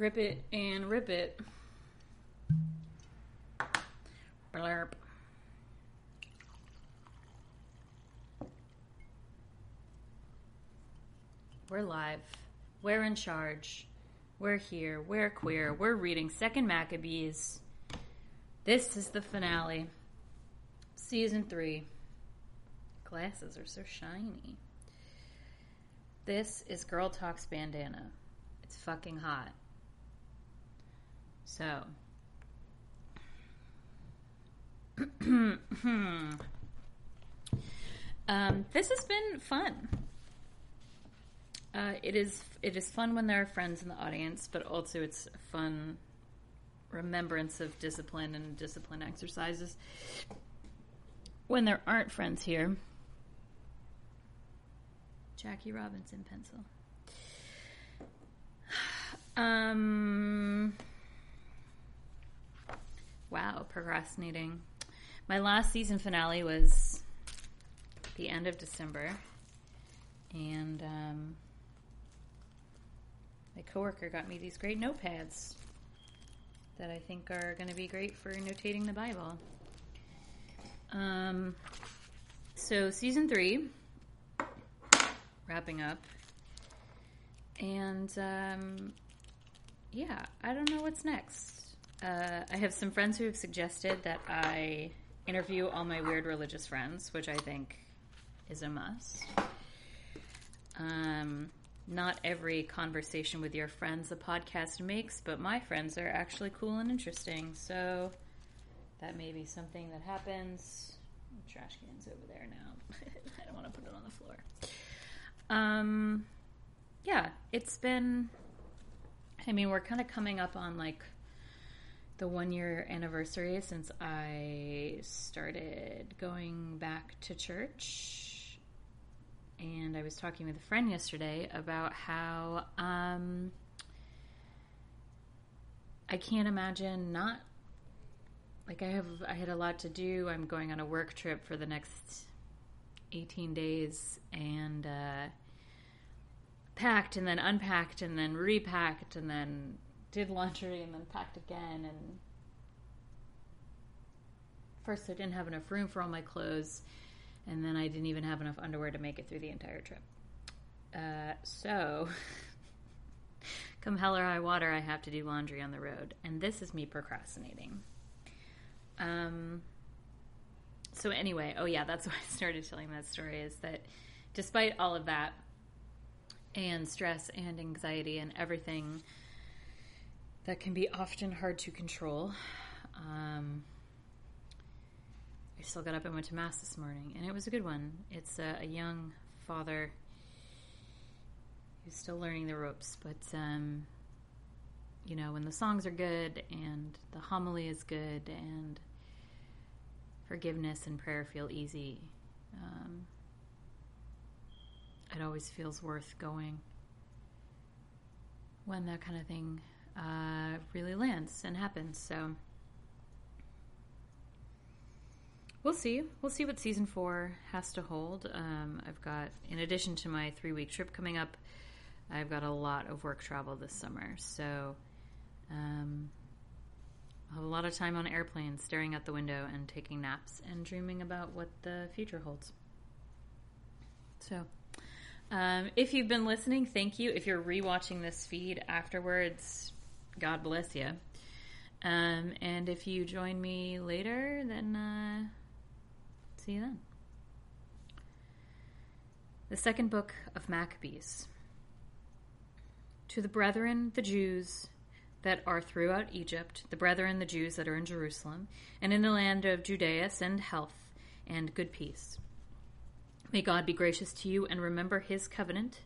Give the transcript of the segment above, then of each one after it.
Grip it and rip it. Blurp. We're live. We're in charge. We're here. We're queer. We're reading Second Maccabees. This is the finale. Season 3. Glasses are so shiny. This is Girl Talks Bandana. It's fucking hot. So. um, this has been fun. Uh, it is it is fun when there are friends in the audience, but also it's fun remembrance of discipline and discipline exercises when there aren't friends here. Jackie Robinson pencil. Um. Wow, procrastinating. My last season finale was the end of December, and um, my coworker got me these great notepads that I think are going to be great for notating the Bible. Um, so season three, wrapping up, and um, yeah, I don't know what's next. Uh, I have some friends who have suggested that I interview all my weird religious friends, which I think is a must. Um, not every conversation with your friends a podcast makes, but my friends are actually cool and interesting, so that may be something that happens. Trash can's over there now. I don't want to put it on the floor. Um, yeah, it's been. I mean, we're kind of coming up on like the one year anniversary since I started going back to church. And I was talking with a friend yesterday about how um, I can't imagine not like I have I had a lot to do. I'm going on a work trip for the next 18 days and uh, packed and then unpacked and then repacked and then did laundry and then packed again and first I didn't have enough room for all my clothes and then I didn't even have enough underwear to make it through the entire trip. Uh, so come hell or high water, I have to do laundry on the road, and this is me procrastinating. Um. So anyway, oh yeah, that's why I started telling that story. Is that despite all of that, and stress and anxiety and everything that can be often hard to control. Um, I still got up and went to mass this morning, and it was a good one. It's a, a young father who's still learning the ropes, but um, you know, when the songs are good and the homily is good and forgiveness and prayer feel easy, um, it always feels worth going when that kind of thing uh, really lands and happens. So we'll see. We'll see what season four has to hold. Um, I've got, in addition to my three week trip coming up, I've got a lot of work travel this summer. So um, I'll have a lot of time on airplanes, staring out the window and taking naps and dreaming about what the future holds. So. Um, if you've been listening, thank you. If you're rewatching this feed afterwards, God bless you. Um, and if you join me later, then uh, see you then. The second book of Maccabees. To the brethren, the Jews that are throughout Egypt, the brethren, the Jews that are in Jerusalem, and in the land of Judea, send health and good peace. May God be gracious to you and remember his covenant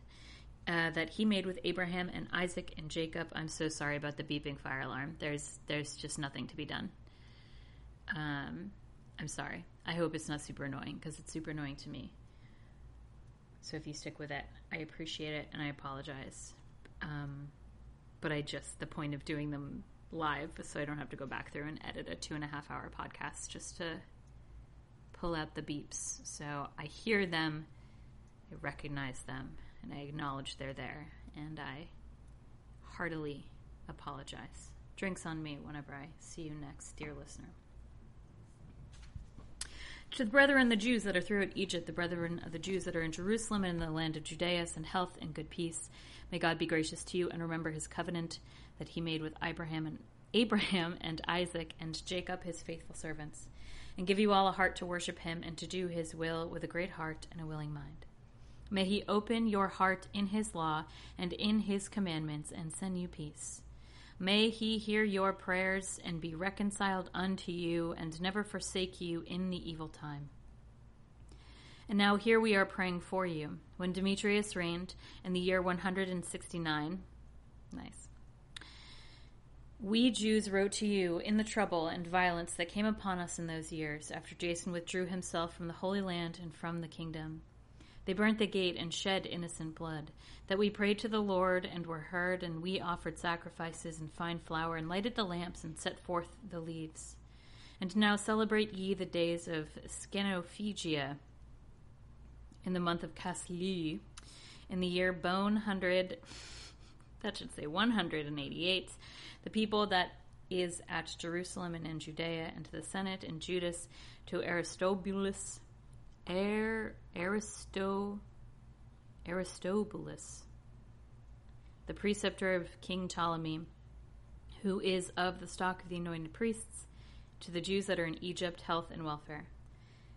uh, that he made with Abraham and Isaac and Jacob. I'm so sorry about the beeping fire alarm. There's there's just nothing to be done. Um, I'm sorry. I hope it's not super annoying because it's super annoying to me. So if you stick with it, I appreciate it and I apologize. Um, but I just the point of doing them live so I don't have to go back through and edit a two and a half hour podcast just to pull out the beeps. So I hear them, I recognize them, and I acknowledge they're there, and I heartily apologize. Drinks on me whenever I see you next, dear listener. To the brethren, the Jews that are throughout Egypt, the brethren of the Jews that are in Jerusalem and in the land of Judea, send health and good peace. May God be gracious to you and remember his covenant that he made with Abraham and Abraham and Isaac and Jacob, his faithful servants, and give you all a heart to worship him and to do his will with a great heart and a willing mind. May he open your heart in his law and in his commandments and send you peace. May he hear your prayers and be reconciled unto you and never forsake you in the evil time. And now here we are praying for you. When Demetrius reigned in the year 169, nice. We Jews wrote to you in the trouble and violence that came upon us in those years, after Jason withdrew himself from the Holy Land and from the kingdom. They burnt the gate and shed innocent blood. That we prayed to the Lord and were heard, and we offered sacrifices and fine flour, and lighted the lamps and set forth the leaves. And now celebrate ye the days of Scenopegia in the month of Casleu, in the year bone hundred, that should say 188, the people that is at Jerusalem and in Judea, and to the Senate in Judas, to Aristobulus, Ar- Aristo, Aristobulus, the preceptor of King Ptolemy, who is of the stock of the anointed priests, to the Jews that are in Egypt, health and welfare.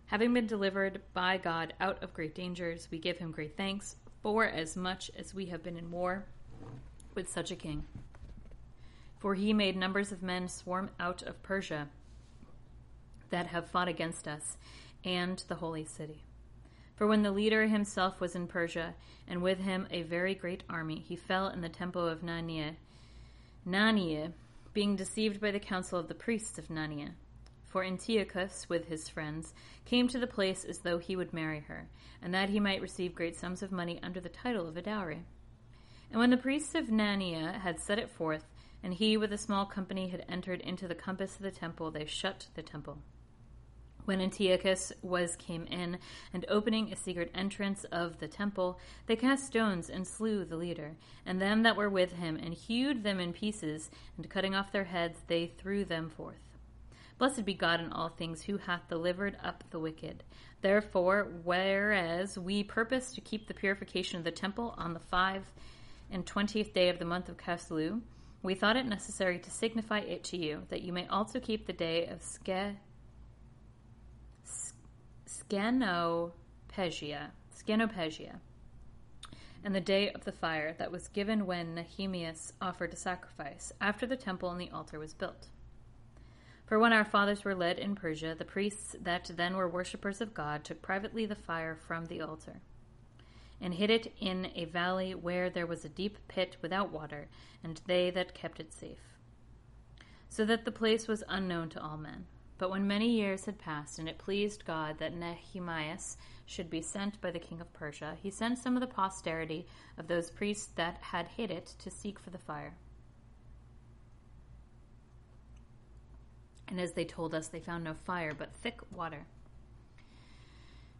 Having been delivered by God out of great dangers, we give him great thanks for as much as we have been in war with such a king. For he made numbers of men swarm out of Persia that have fought against us and the holy city. For when the leader himself was in Persia, and with him a very great army, he fell in the temple of Nanea, Nanea, being deceived by the counsel of the priests of Nanea. For Antiochus, with his friends, came to the place as though he would marry her, and that he might receive great sums of money under the title of a dowry. And when the priests of Nanea had set it forth, and he with a small company had entered into the compass of the temple, they shut the temple. When Antiochus was came in, and opening a secret entrance of the temple, they cast stones and slew the leader, and them that were with him, and hewed them in pieces, and cutting off their heads, they threw them forth. Blessed be God in all things, who hath delivered up the wicked. Therefore, whereas we purpose to keep the purification of the temple on the five and twentieth day of the month of Casleu, we thought it necessary to signify it to you, that you may also keep the day of Ske Scenopegia, Scenopegia, and the day of the fire that was given when Nehemias offered a sacrifice after the temple and the altar was built. For when our fathers were led in Persia, the priests that then were worshippers of God took privately the fire from the altar and hid it in a valley where there was a deep pit without water, and they that kept it safe, so that the place was unknown to all men. But when many years had passed, and it pleased God that Nehemias should be sent by the king of Persia, he sent some of the posterity of those priests that had hid it to seek for the fire. And as they told us, they found no fire, but thick water.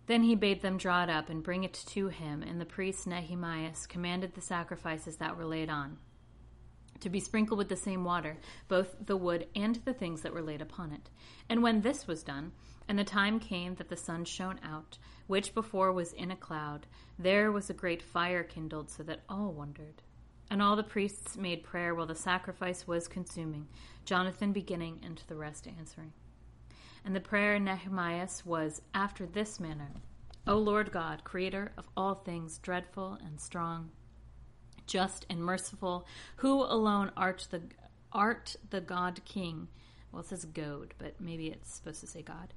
Then he bade them draw it up and bring it to him, and the priest Nehemias commanded the sacrifices that were laid on to be sprinkled with the same water, both the wood and the things that were laid upon it. And when this was done, and the time came that the sun shone out, which before was in a cloud, there was a great fire kindled, so that all wondered. And all the priests made prayer while the sacrifice was consuming, Jonathan beginning and the rest answering. And the prayer in Nehemias was after this manner O Lord God, creator of all things dreadful and strong, just and merciful, who alone art the art the God King. Well, it says God, but maybe it's supposed to say God.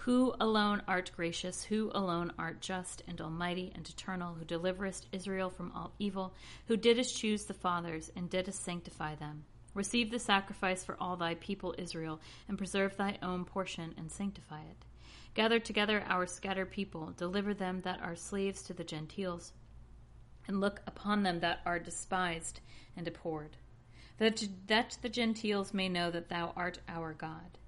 Who alone art gracious, who alone art just and almighty and eternal, who deliverest Israel from all evil, who didst choose the fathers and didst sanctify them. Receive the sacrifice for all thy people Israel, and preserve thy own portion and sanctify it. Gather together our scattered people, deliver them that are slaves to the Gentiles and look upon them that are despised and abhorred, that, that the Gentiles may know that thou art our God.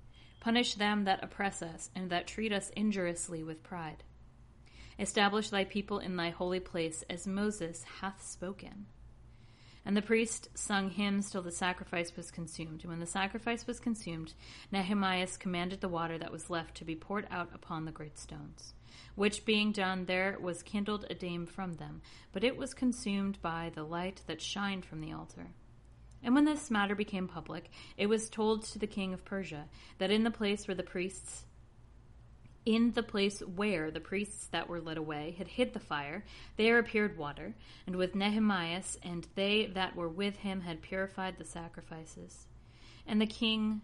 Punish them that oppress us, and that treat us injuriously with pride. Establish thy people in thy holy place, as Moses hath spoken. And the priest sung hymns till the sacrifice was consumed. And when the sacrifice was consumed, Nehemiah commanded the water that was left to be poured out upon the great stones. Which being done, there was kindled a dame from them, but it was consumed by the light that shined from the altar. And when this matter became public, it was told to the king of Persia that in the place where the priests in the place where the priests that were led away had hid the fire, there appeared water, and with Nehemiah and they that were with him had purified the sacrifices. And the king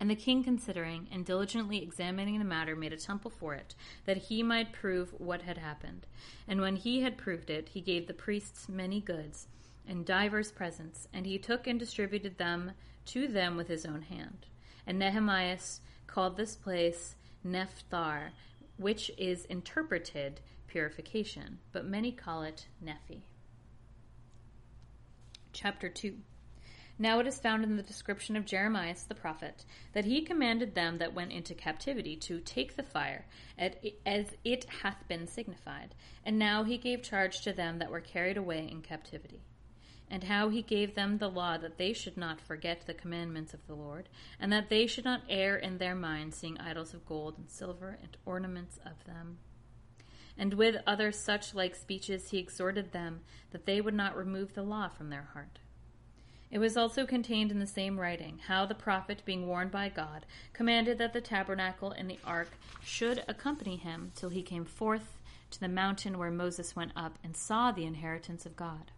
and the king, considering and diligently examining the matter, made a temple for it, that he might prove what had happened. And when he had proved it, he gave the priests many goods and divers presents, and he took and distributed them to them with his own hand. And Nehemiah called this place Nephthar, which is interpreted purification, but many call it Nephi. Chapter 2 Now it is found in the description of Jeremiah the prophet that he commanded them that went into captivity to take the fire, as it hath been signified, and now he gave charge to them that were carried away in captivity and how he gave them the law that they should not forget the commandments of the Lord, and that they should not err in their minds, seeing idols of gold and silver and ornaments of them. And with other such like speeches he exhorted them that they would not remove the law from their heart. It was also contained in the same writing how the prophet, being warned by God, commanded that the tabernacle and the ark should accompany him till he came forth to the mountain where Moses went up and saw the inheritance of God.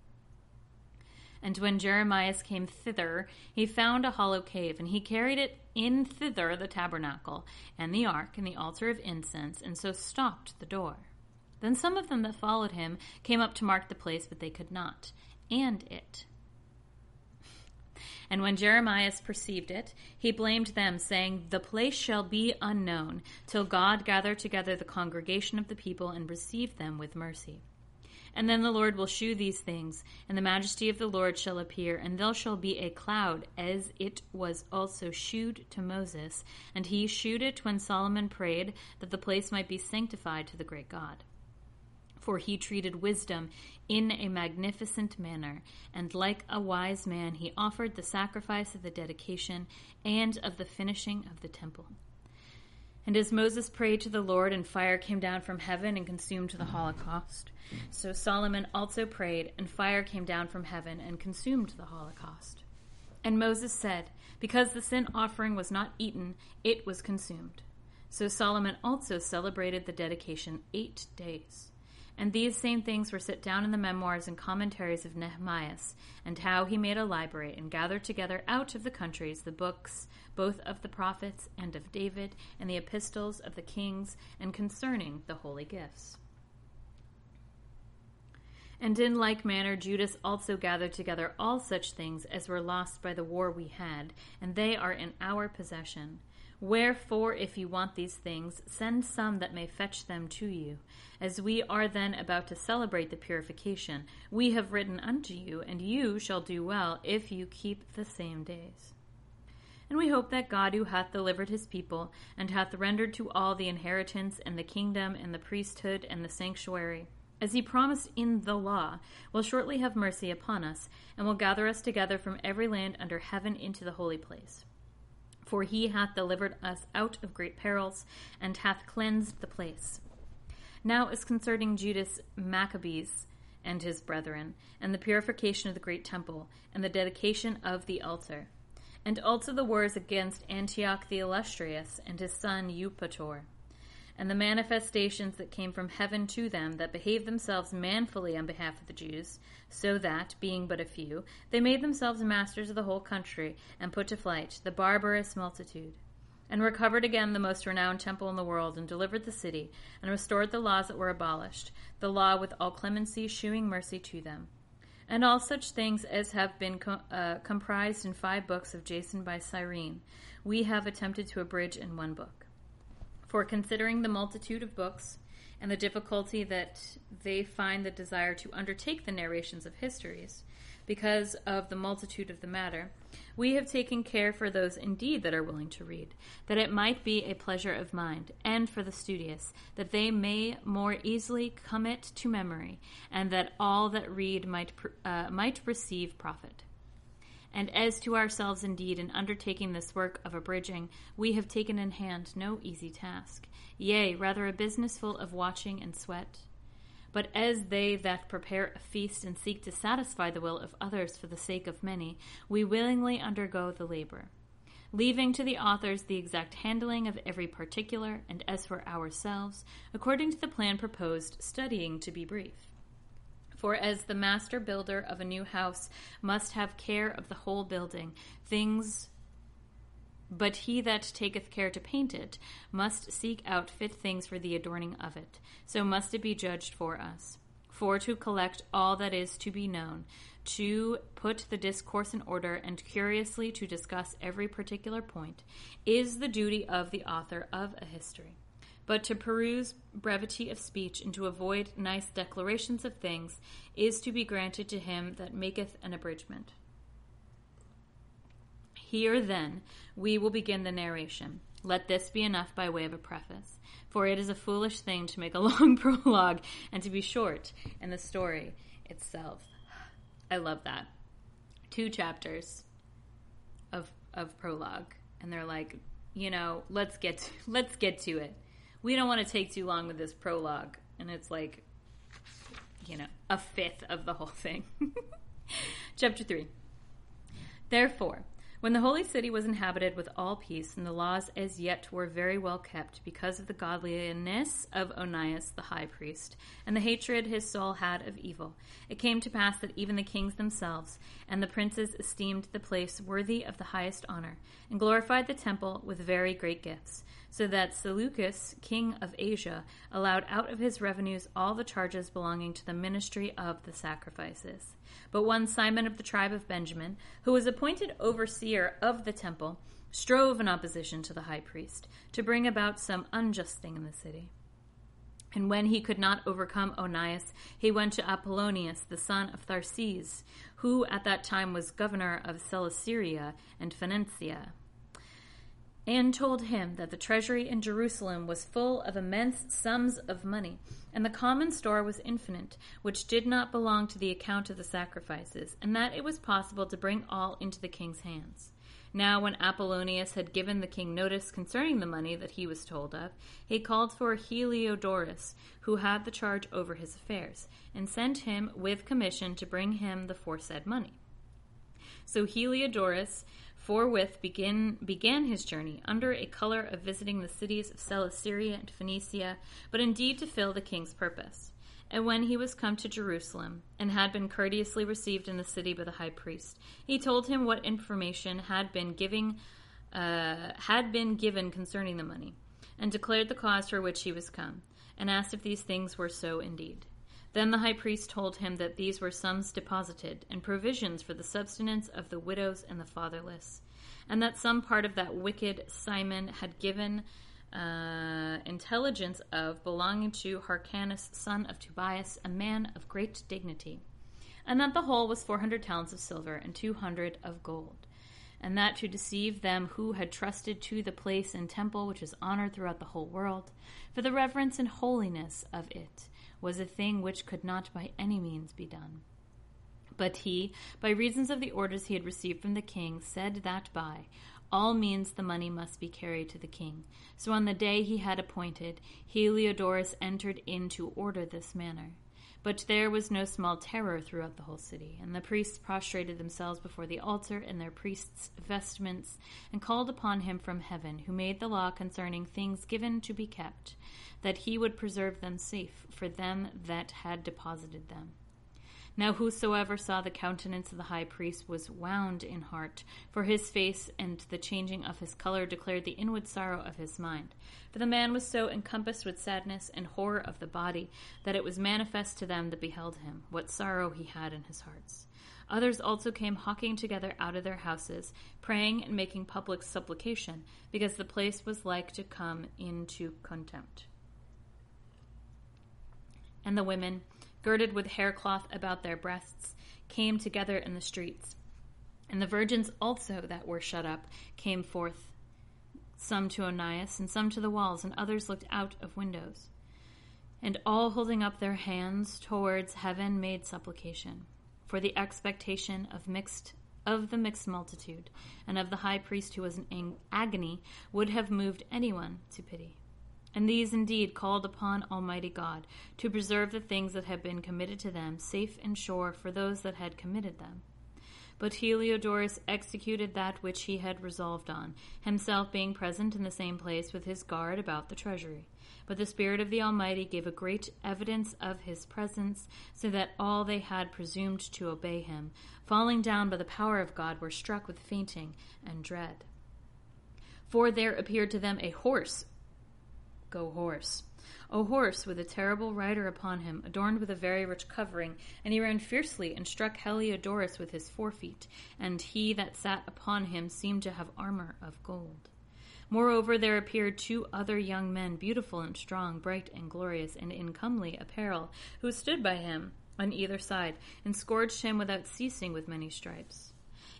And when Jeremiah came thither, he found a hollow cave, and he carried it in thither the tabernacle, and the ark, and the altar of incense, and so stopped the door. Then some of them that followed him came up to mark the place, but they could not, and it. And when Jeremiah perceived it, he blamed them, saying, The place shall be unknown, till God gather together the congregation of the people and receive them with mercy. And then the Lord will shew these things, and the majesty of the Lord shall appear, and there shall be a cloud, as it was also shewed to Moses. And he shewed it when Solomon prayed that the place might be sanctified to the great God. For he treated wisdom in a magnificent manner, and like a wise man, he offered the sacrifice of the dedication and of the finishing of the temple. And as Moses prayed to the Lord, and fire came down from heaven and consumed the holocaust, so Solomon also prayed, and fire came down from heaven and consumed the holocaust. And Moses said, Because the sin offering was not eaten, it was consumed. So Solomon also celebrated the dedication eight days. And these same things were set down in the memoirs and commentaries of Nehemiah, and how he made a library and gathered together out of the countries the books both of the prophets and of David, and the epistles of the kings, and concerning the holy gifts. And in like manner, Judas also gathered together all such things as were lost by the war we had, and they are in our possession. Wherefore, if you want these things, send some that may fetch them to you. As we are then about to celebrate the purification, we have written unto you, and you shall do well if you keep the same days. And we hope that God, who hath delivered his people, and hath rendered to all the inheritance, and the kingdom, and the priesthood, and the sanctuary, as he promised in the law, will shortly have mercy upon us, and will gather us together from every land under heaven into the holy place for he hath delivered us out of great perils, and hath cleansed the place. Now, as concerning Judas Maccabeus and his brethren, and the purification of the great temple, and the dedication of the altar, and also the wars against Antioch the illustrious and his son Eupator and the manifestations that came from heaven to them that behaved themselves manfully on behalf of the Jews, so that, being but a few, they made themselves masters of the whole country, and put to flight the barbarous multitude, and recovered again the most renowned temple in the world, and delivered the city, and restored the laws that were abolished, the law with all clemency shewing mercy to them. And all such things as have been uh, comprised in five books of Jason by Cyrene, we have attempted to abridge in one book. For considering the multitude of books and the difficulty that they find the desire to undertake the narrations of histories, because of the multitude of the matter, We have taken care for those indeed that are willing to read, that it might be a pleasure of mind, and for the studious, that they may more easily commit to memory, and that all that read might, uh, might receive profit. And as to ourselves, indeed, in undertaking this work of abridging, we have taken in hand no easy task, yea, rather a business full of watching and sweat. But as they that prepare a feast and seek to satisfy the will of others for the sake of many, we willingly undergo the labor, leaving to the authors the exact handling of every particular, and as for ourselves, according to the plan proposed, studying to be brief. For as the master builder of a new house must have care of the whole building, things but he that taketh care to paint it must seek out fit things for the adorning of it. So must it be judged for us. For to collect all that is to be known, to put the discourse in order, and curiously to discuss every particular point, is the duty of the author of a history but to peruse brevity of speech and to avoid nice declarations of things is to be granted to him that maketh an abridgment. Here, then, we will begin the narration. Let this be enough by way of a preface, for it is a foolish thing to make a long prologue and to be short in the story itself. I love that. Two chapters of of prologue, and they're like, you know, let's get to, let's get to it we don't want to take too long with this prologue. And it's like, you know, a fifth of the whole thing. Chapter 3. Therefore, when the holy city was inhabited with all peace, and the laws as yet were very well kept, because of the godliness of Onias the high priest, and the hatred his soul had of evil, it came to pass that even the kings themselves and the princes esteemed the place worthy of the highest honor, and glorified the temple with very great gifts, so that Seleucus, king of Asia, allowed out of his revenues all the charges belonging to the ministry of the sacrifices. But one Simon of the tribe of Benjamin, who was appointed overseer of the temple, strove in opposition to the high priest to bring about some unjust thing in the city. And when he could not overcome Onias, he went to Apollonius, the son of Tharses, who at that time was governor of Coelesyria and Phoenicia, and told him that the treasury in Jerusalem was full of immense sums of money, and the common store was infinite, which did not belong to the account of the sacrifices, and that it was possible to bring all into the king's hands. Now, when Apollonius had given the king notice concerning the money that he was told of, he called for Heliodorus, who had the charge over his affairs, and sent him with commission to bring him the foresaid money. So Heliodorus forthwith begin, began his journey under a color of visiting the cities of Coelesyria and Phoenicia, but indeed to fill the king's purpose. And when he was come to Jerusalem, and had been courteously received in the city by the high priest, he told him what information had been giving uh, had been given concerning the money, and declared the cause for which he was come, and asked if these things were so indeed. Then the high priest told him that these were sums deposited, and provisions for the subsistence of the widows and the fatherless, and that some part of that wicked Simon had given uh, intelligence of belonging to Hyrcanus, son of Tobias, a man of great dignity, and that the whole was four hundred talents of silver and two hundred of gold, and that to deceive them who had trusted to the place and temple which is honored throughout the whole world, for the reverence and holiness of it was a thing which could not by any means be done. But he, by reasons of the orders he had received from the king, said that by all means the money must be carried to the king. So on the day he had appointed, Heliodorus entered in to order this manner. But there was no small terror throughout the whole city, and the priests prostrated themselves before the altar in their priests' vestments, and called upon him from heaven, who made the law concerning things given to be kept, that he would preserve them safe for them that had deposited them. Now whosoever saw the countenance of the high priest was wound in heart, for his face and the changing of his color declared the inward sorrow of his mind. For the man was so encompassed with sadness and horror of the body that it was manifest to them that beheld him what sorrow he had in his hearts. Others also came hawking together out of their houses, praying and making public supplication, because the place was like to come into contempt and the women, girded with haircloth about their breasts, came together in the streets. And the virgins also that were shut up came forth, some to Onias, and some to the walls, and others looked out of windows. And all holding up their hands towards heaven made supplication for the expectation of mixed of the mixed multitude and of the high priest who was in agony would have moved anyone to pity. And these indeed called upon Almighty God to preserve the things that had been committed to them safe and sure for those that had committed them. But Heliodorus executed that which he had resolved on, himself being present in the same place with his guard about the treasury. But the Spirit of the Almighty gave a great evidence of his presence, so that all they had presumed to obey him, falling down by the power of God, were struck with fainting and dread. For there appeared to them a horse. Go horse a horse with a terrible rider upon him, adorned with a very rich covering, and he ran fiercely and struck Heliodorus with his forefeet, and he that sat upon him seemed to have armor of gold. Moreover, there appeared two other young men, beautiful and strong, bright and glorious, and in comely apparel, who stood by him on either side, and scourged him without ceasing with many stripes.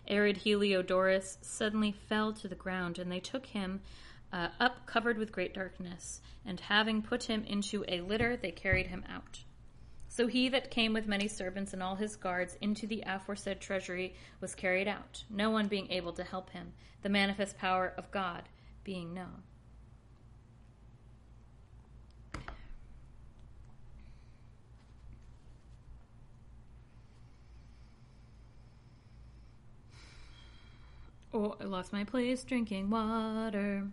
Arid Heliodorus suddenly fell to the ground, and they took him uh, up covered with great darkness, and having put him into a litter, they carried him out. So he that came with many servants and all his guards into the aforesaid treasury was carried out, no one being able to help him, the manifest power of God being known. Oh, I lost my place drinking water.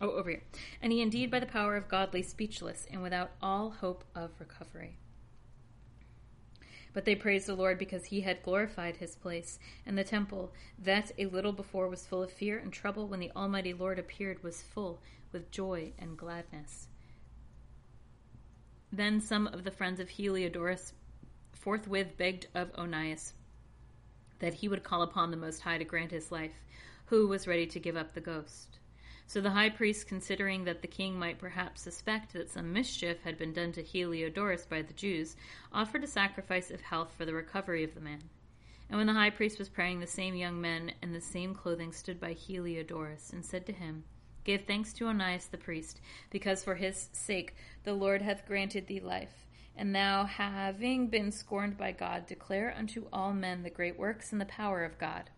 Oh, over here. And he indeed by the power of God lay speechless and without all hope of recovery. But they praised the Lord because he had glorified his place, and the temple, that a little before was full of fear and trouble, when the Almighty Lord appeared, was full with joy and gladness. Then some of the friends of Heliodorus forthwith begged of Onias that he would call upon the Most High to grant his life, who was ready to give up the ghost. So the high priest, considering that the king might perhaps suspect that some mischief had been done to Heliodorus by the Jews, offered a sacrifice of health for the recovery of the man. And when the high priest was praying, the same young men in the same clothing stood by Heliodorus and said to him, Give thanks to Onias the priest, because for his sake the Lord hath granted thee life. And thou, having been scorned by God, declare unto all men the great works and the power of God.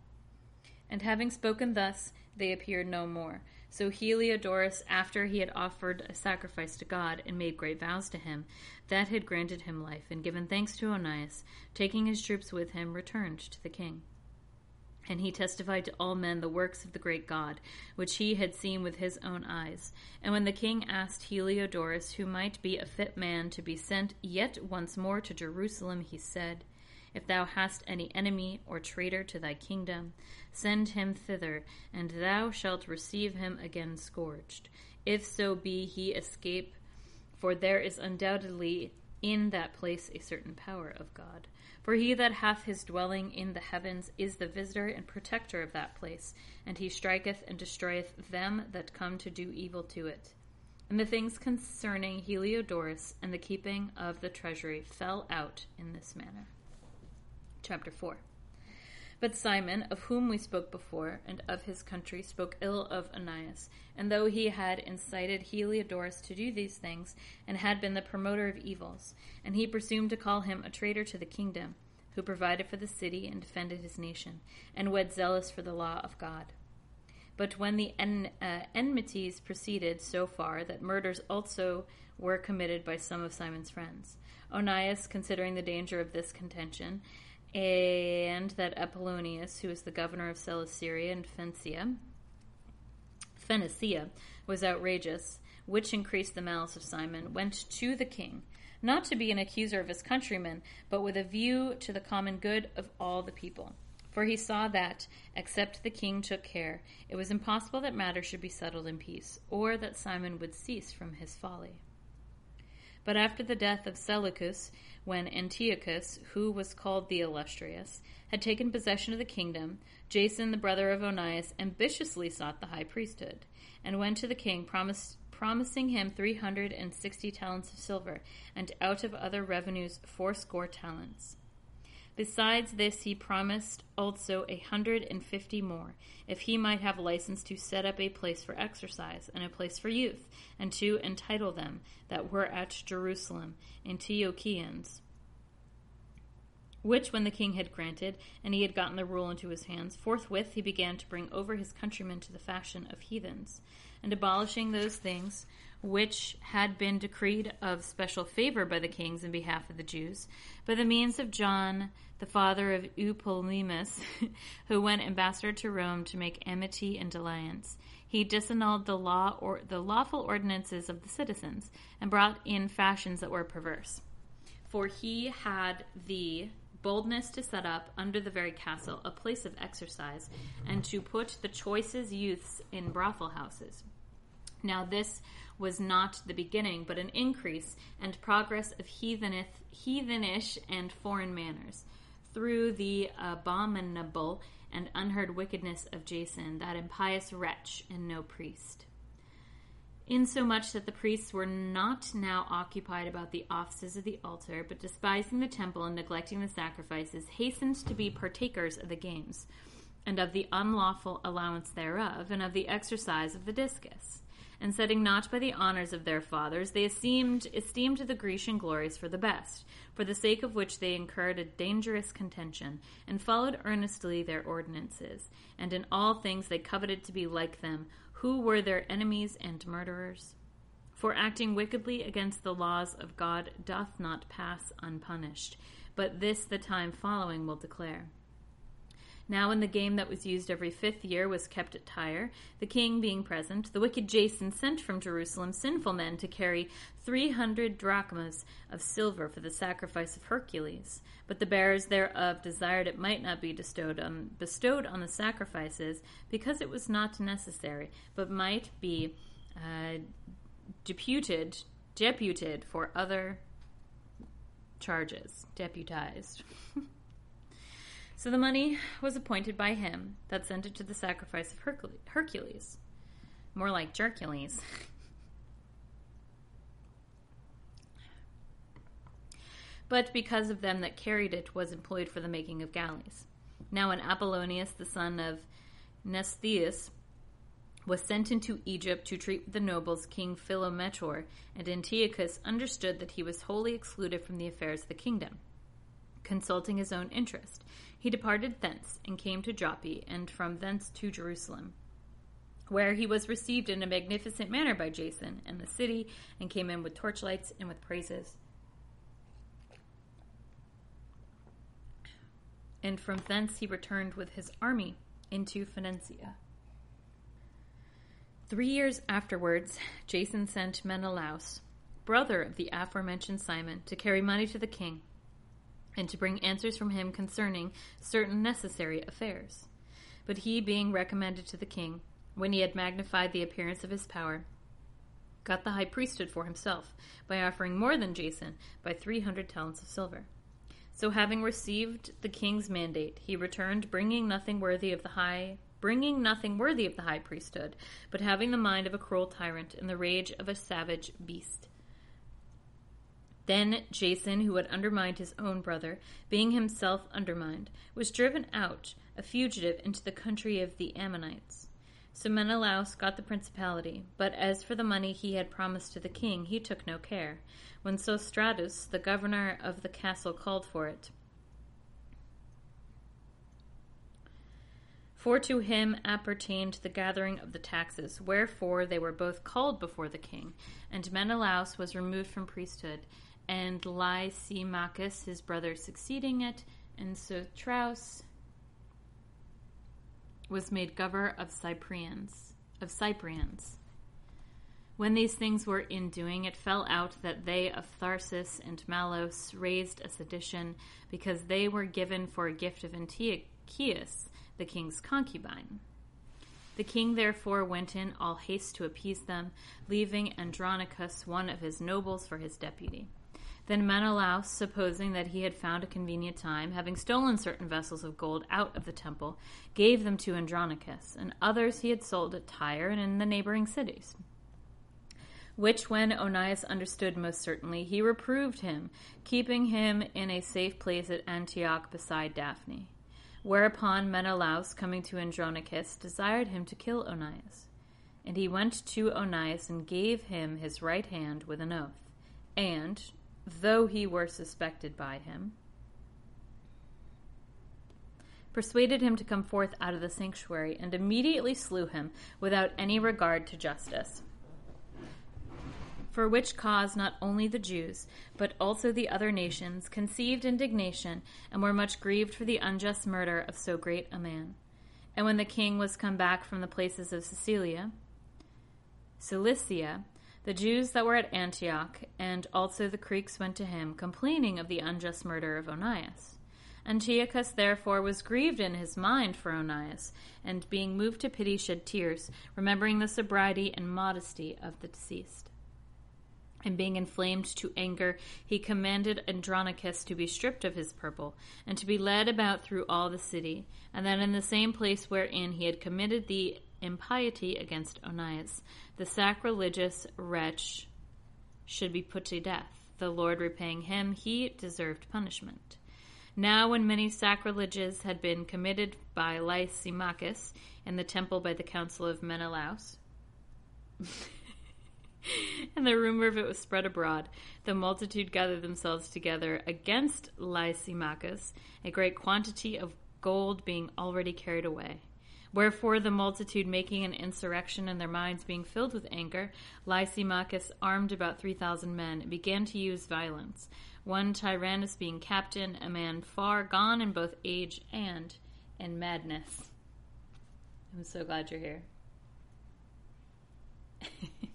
And having spoken thus, they appeared no more. So Heliodorus, after he had offered a sacrifice to God and made great vows to him, that had granted him life, and given thanks to Onias, taking his troops with him, returned to the king. And he testified to all men the works of the great God, which he had seen with his own eyes. And when the king asked Heliodorus who might be a fit man to be sent yet once more to Jerusalem, he said, if thou hast any enemy or traitor to thy kingdom, send him thither, and thou shalt receive him again scourged. If so be he escape, for there is undoubtedly in that place a certain power of God. For he that hath his dwelling in the heavens is the visitor and protector of that place, and he striketh and destroyeth them that come to do evil to it. And the things concerning Heliodorus and the keeping of the treasury fell out in this manner. Chapter 4 But Simon, of whom we spoke before, and of his country, spoke ill of Onias. And though he had incited Heliodorus to do these things, and had been the promoter of evils, and he presumed to call him a traitor to the kingdom, who provided for the city and defended his nation, and was zealous for the law of God. But when the en- uh, enmities proceeded so far that murders also were committed by some of Simon's friends, Onias, considering the danger of this contention, and that Apollonius, who was the governor of Coelesyria and Phoenicia, Phoenicia, was outrageous, which increased the malice of Simon, went to the king, not to be an accuser of his countrymen, but with a view to the common good of all the people. For he saw that, except the king took care, it was impossible that matters should be settled in peace, or that Simon would cease from his folly. But after the death of Seleucus, when Antiochus, who was called the Illustrious, had taken possession of the kingdom, Jason, the brother of Onias, ambitiously sought the high priesthood, and went to the king, promised, promising him three hundred and sixty talents of silver, and out of other revenues fourscore talents. Besides this, he promised also a hundred and fifty more, if he might have license to set up a place for exercise, and a place for youth, and to entitle them that were at Jerusalem, Antiochians. Which, when the king had granted, and he had gotten the rule into his hands, forthwith he began to bring over his countrymen to the fashion of heathens, and abolishing those things which had been decreed of special favor by the kings in behalf of the Jews, by the means of John, the father of Eupolemus, who went ambassador to Rome to make amity and alliance. He disannulled the law or the lawful ordinances of the citizens, and brought in fashions that were perverse. For he had the boldness to set up under the very castle a place of exercise, and to put the choicest youths in brothel houses. Now this was not the beginning, but an increase and progress of heathenish and foreign manners, through the abominable and unheard wickedness of Jason, that impious wretch and no priest. Insomuch that the priests were not now occupied about the offices of the altar, but despising the temple and neglecting the sacrifices, hastened to be partakers of the games, and of the unlawful allowance thereof, and of the exercise of the discus and setting naught by the honors of their fathers, they esteemed, esteemed the Grecian glories for the best, for the sake of which they incurred a dangerous contention, and followed earnestly their ordinances, and in all things they coveted to be like them, who were their enemies and murderers. For acting wickedly against the laws of God doth not pass unpunished, but this the time following will declare. Now, when the game that was used every fifth year was kept at Tyre, the king being present, the wicked Jason sent from Jerusalem sinful men to carry three hundred drachmas of silver for the sacrifice of Hercules. But the bearers thereof desired it might not be bestowed on, bestowed on the sacrifices, because it was not necessary, but might be uh, deputed, deputed for other charges, deputized. So the money was appointed by him that sent it to the sacrifice of Hercules. More like Jercules. but because of them that carried it was employed for the making of galleys. Now when Apollonius, the son of Mnestheus, was sent into Egypt to treat with the nobles King Philometor, and Antiochus understood that he was wholly excluded from the affairs of the kingdom, consulting his own interest, he departed thence and came to Joppa, and from thence to Jerusalem, where he was received in a magnificent manner by Jason and the city, and came in with torchlights and with praises. And from thence he returned with his army into Phoenicia. Three years afterwards, Jason sent Menelaus, brother of the aforementioned Simon, to carry money to the king and to bring answers from him concerning certain necessary affairs. But he, being recommended to the king, when he had magnified the appearance of his power, got the high priesthood for himself by offering more than Jason by three hundred talents of silver. So, having received the king's mandate, he returned, bringing nothing worthy of the high, bringing nothing worthy of the high priesthood, but having the mind of a cruel tyrant and the rage of a savage beast. Then Jason, who had undermined his own brother, being himself undermined, was driven out, a fugitive, into the country of the Ammonites. So Menelaus got the principality, but as for the money he had promised to the king, he took no care. When Sostratus, the governor of the castle, called for it, For to him appertained the gathering of the taxes, wherefore they were both called before the king, and Menelaus was removed from priesthood, and Lysimachus, his brother, succeeding it, and so Traus was made governor of Cyprians, of Cyprians. When these things were in doing, it fell out that they of Tharsis and Mallos raised a sedition, because they were given for a gift of Antiochus, the king's concubine. The king therefore went in all haste to appease them, leaving Andronicus, one of his nobles, for his deputy. Then Menelaus, supposing that he had found a convenient time, having stolen certain vessels of gold out of the temple, gave them to Andronicus, and others he had sold at Tyre and in the neighboring cities. which when Onias understood most certainly, he reproved him, keeping him in a safe place at Antioch beside Daphne. Whereupon Menelaus, coming to Andronicus, desired him to kill Onias. And he went to Onias and gave him his right hand with an oath. And, though he were suspected by him, persuaded him to come forth out of the sanctuary, and immediately slew him without any regard to justice. For which cause not only the Jews, but also the other nations, conceived indignation, and were much grieved for the unjust murder of so great a man. And when the king was come back from the places of Cecilia, Cilicia, the Jews that were at Antioch, and also the Greeks went to him, complaining of the unjust murder of Onias. Antiochus therefore was grieved in his mind for Onias, and being moved to pity shed tears, remembering the sobriety and modesty of the deceased. And being inflamed to anger, he commanded Andronicus to be stripped of his purple, and to be led about through all the city, and that in the same place wherein he had committed the impiety against Onias, the sacrilegious wretch should be put to death. The Lord repaying him, he deserved punishment. Now, when many sacrileges had been committed by Lysimachus in the temple by the counsel of Menelaus, and the rumor of it was spread abroad, the multitude gathered themselves together against Lysimachus, a great quantity of gold being already carried away. Wherefore, the multitude making an insurrection and their minds being filled with anger, Lysimachus armed about three thousand men began to use violence one Tyrannus being captain, a man far gone in both age and in madness. I'm so glad you're here.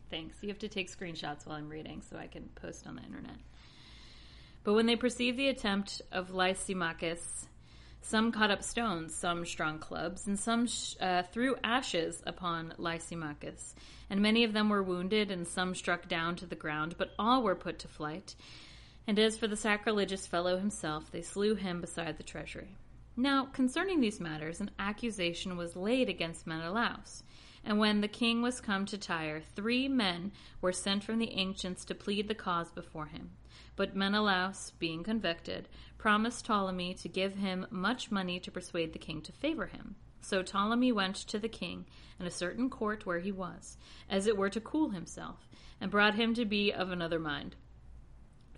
Thanks. You have to take screenshots while I'm reading so I can post on the internet. But when they perceived the attempt of Lysimachus, some caught up stones, some strong clubs, and some sh- uh, threw ashes upon Lysimachus. And many of them were wounded, and some struck down to the ground, but all were put to flight. And as for the sacrilegious fellow himself, they slew him beside the treasury. Now, concerning these matters, an accusation was laid against Menelaus. And when the king was come to Tyre, three men were sent from the ancients to plead the cause before him. But Menelaus, being convicted, promised Ptolemy to give him much money to persuade the king to favor him. So Ptolemy went to the king in a certain court where he was, as it were to cool himself, and brought him to be of another mind.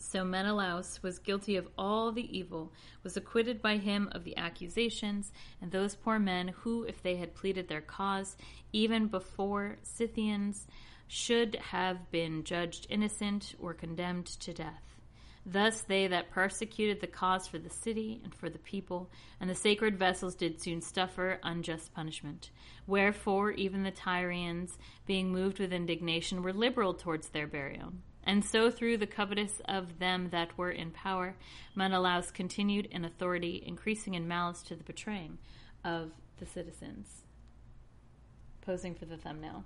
So Menelaus was guilty of all the evil, was acquitted by him of the accusations, and those poor men who, if they had pleaded their cause, even before Scythians, should have been judged innocent, were condemned to death. Thus they that persecuted the cause for the city and for the people, and the sacred vessels did soon suffer unjust punishment. Wherefore even the Tyrians, being moved with indignation, were liberal towards their burial. And so, through the covetous of them that were in power, Menelaus continued in authority, increasing in malice to the betraying of the citizens. Posing for the thumbnail.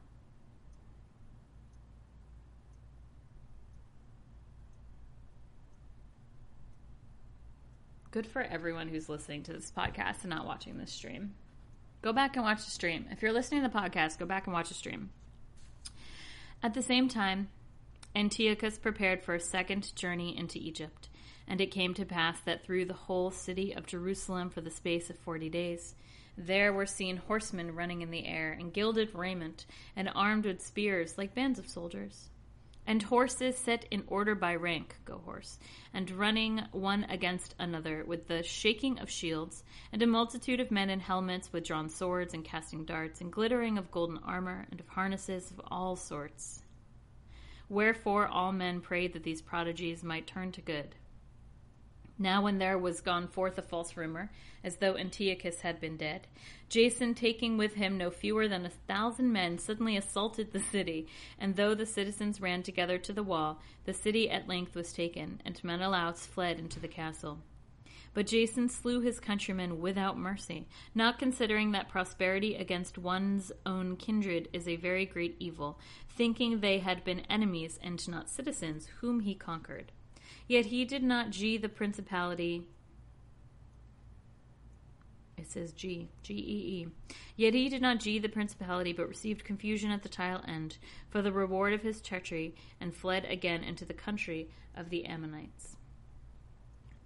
Good for everyone who's listening to this podcast and not watching this stream. Go back and watch the stream. If you're listening to the podcast, go back and watch the stream. At the same time, Antiochus prepared for a second journey into Egypt. And it came to pass that through the whole city of Jerusalem for the space of forty days, there were seen horsemen running in the air, in gilded raiment, and armed with spears like bands of soldiers. And horses set in order by rank, go horse, and running one against another with the shaking of shields, and a multitude of men in helmets with drawn swords and casting darts, and glittering of golden armor, and of harnesses of all sorts Wherefore all men prayed that these prodigies might turn to good. Now, when there was gone forth a false rumor, as though Antiochus had been dead, Jason, taking with him no fewer than a thousand men, suddenly assaulted the city. And though the citizens ran together to the wall, the city at length was taken, and Menelaus fled into the castle. But Jason slew his countrymen without mercy, not considering that prosperity against one's own kindred is a very great evil, thinking they had been enemies and not citizens, whom he conquered. Yet he did not G the principality. It says G, G E E. Yet he did not G the principality, but received confusion at the tile end for the reward of his treachery, and fled again into the country of the Ammonites.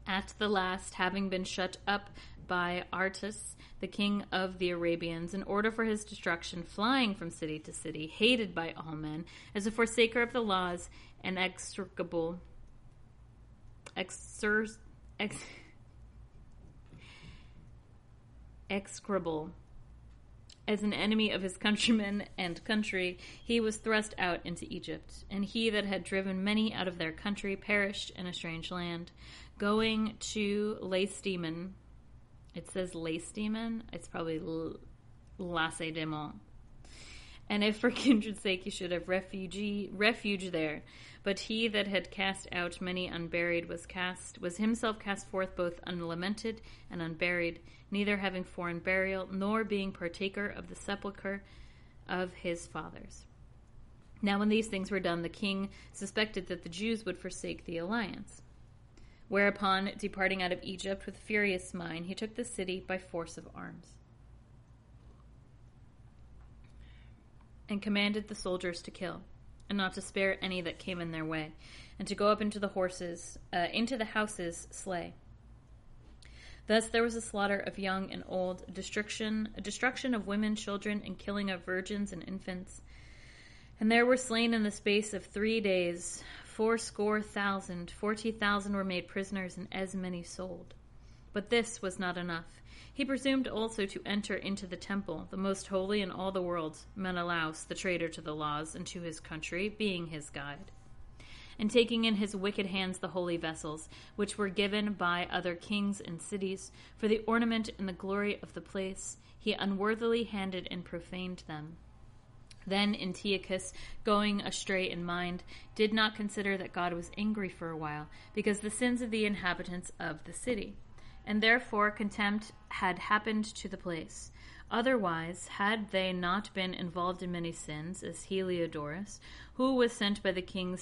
At the last, having been shut up by Aretas, the king of the Arabians, in order for his destruction, flying from city to city, hated by all men, as a forsaker of the laws, and execrable, exer, ex, execrable. As an enemy of his countrymen and country, he was thrust out into Egypt, and he that had driven many out of their country perished in a strange land. Going to Lacedaemon, it says Lacedaemon, it's probably Lacedaemon. And if for kindred's sake you should have refugee refuge there, but he that had cast out many unburied was cast was himself cast forth both unlamented and unburied, neither having foreign burial, nor being partaker of the sepulchre of his fathers. Now, when these things were done, the king suspected that the Jews would forsake the alliance. Whereupon, departing out of Egypt with furious mind, he took the city by force of arms. And commanded the soldiers to kill, and not to spare any that came in their way, and to go up into the horses, uh, into the houses, slay. Thus there was a slaughter of young and old, destruction, a destruction of women, children, and killing of virgins and infants. And there were slain in the space of three days fourscore thousand, forty thousand were made prisoners, and as many sold. But this was not enough. He presumed also to enter into the temple, the most holy in all the world, Menelaus, the traitor to the laws and to his country, being his guide and taking in his wicked hands the holy vessels, which were given by other kings and cities, for the ornament and the glory of the place, he unworthily handed and profaned them. Then Antiochus, going astray in mind, did not consider that God was angry for a while, because the sins of the inhabitants of the city. And therefore contempt had happened to the place. Otherwise, had they not been involved in many sins, as Heliodorus, who was sent by the king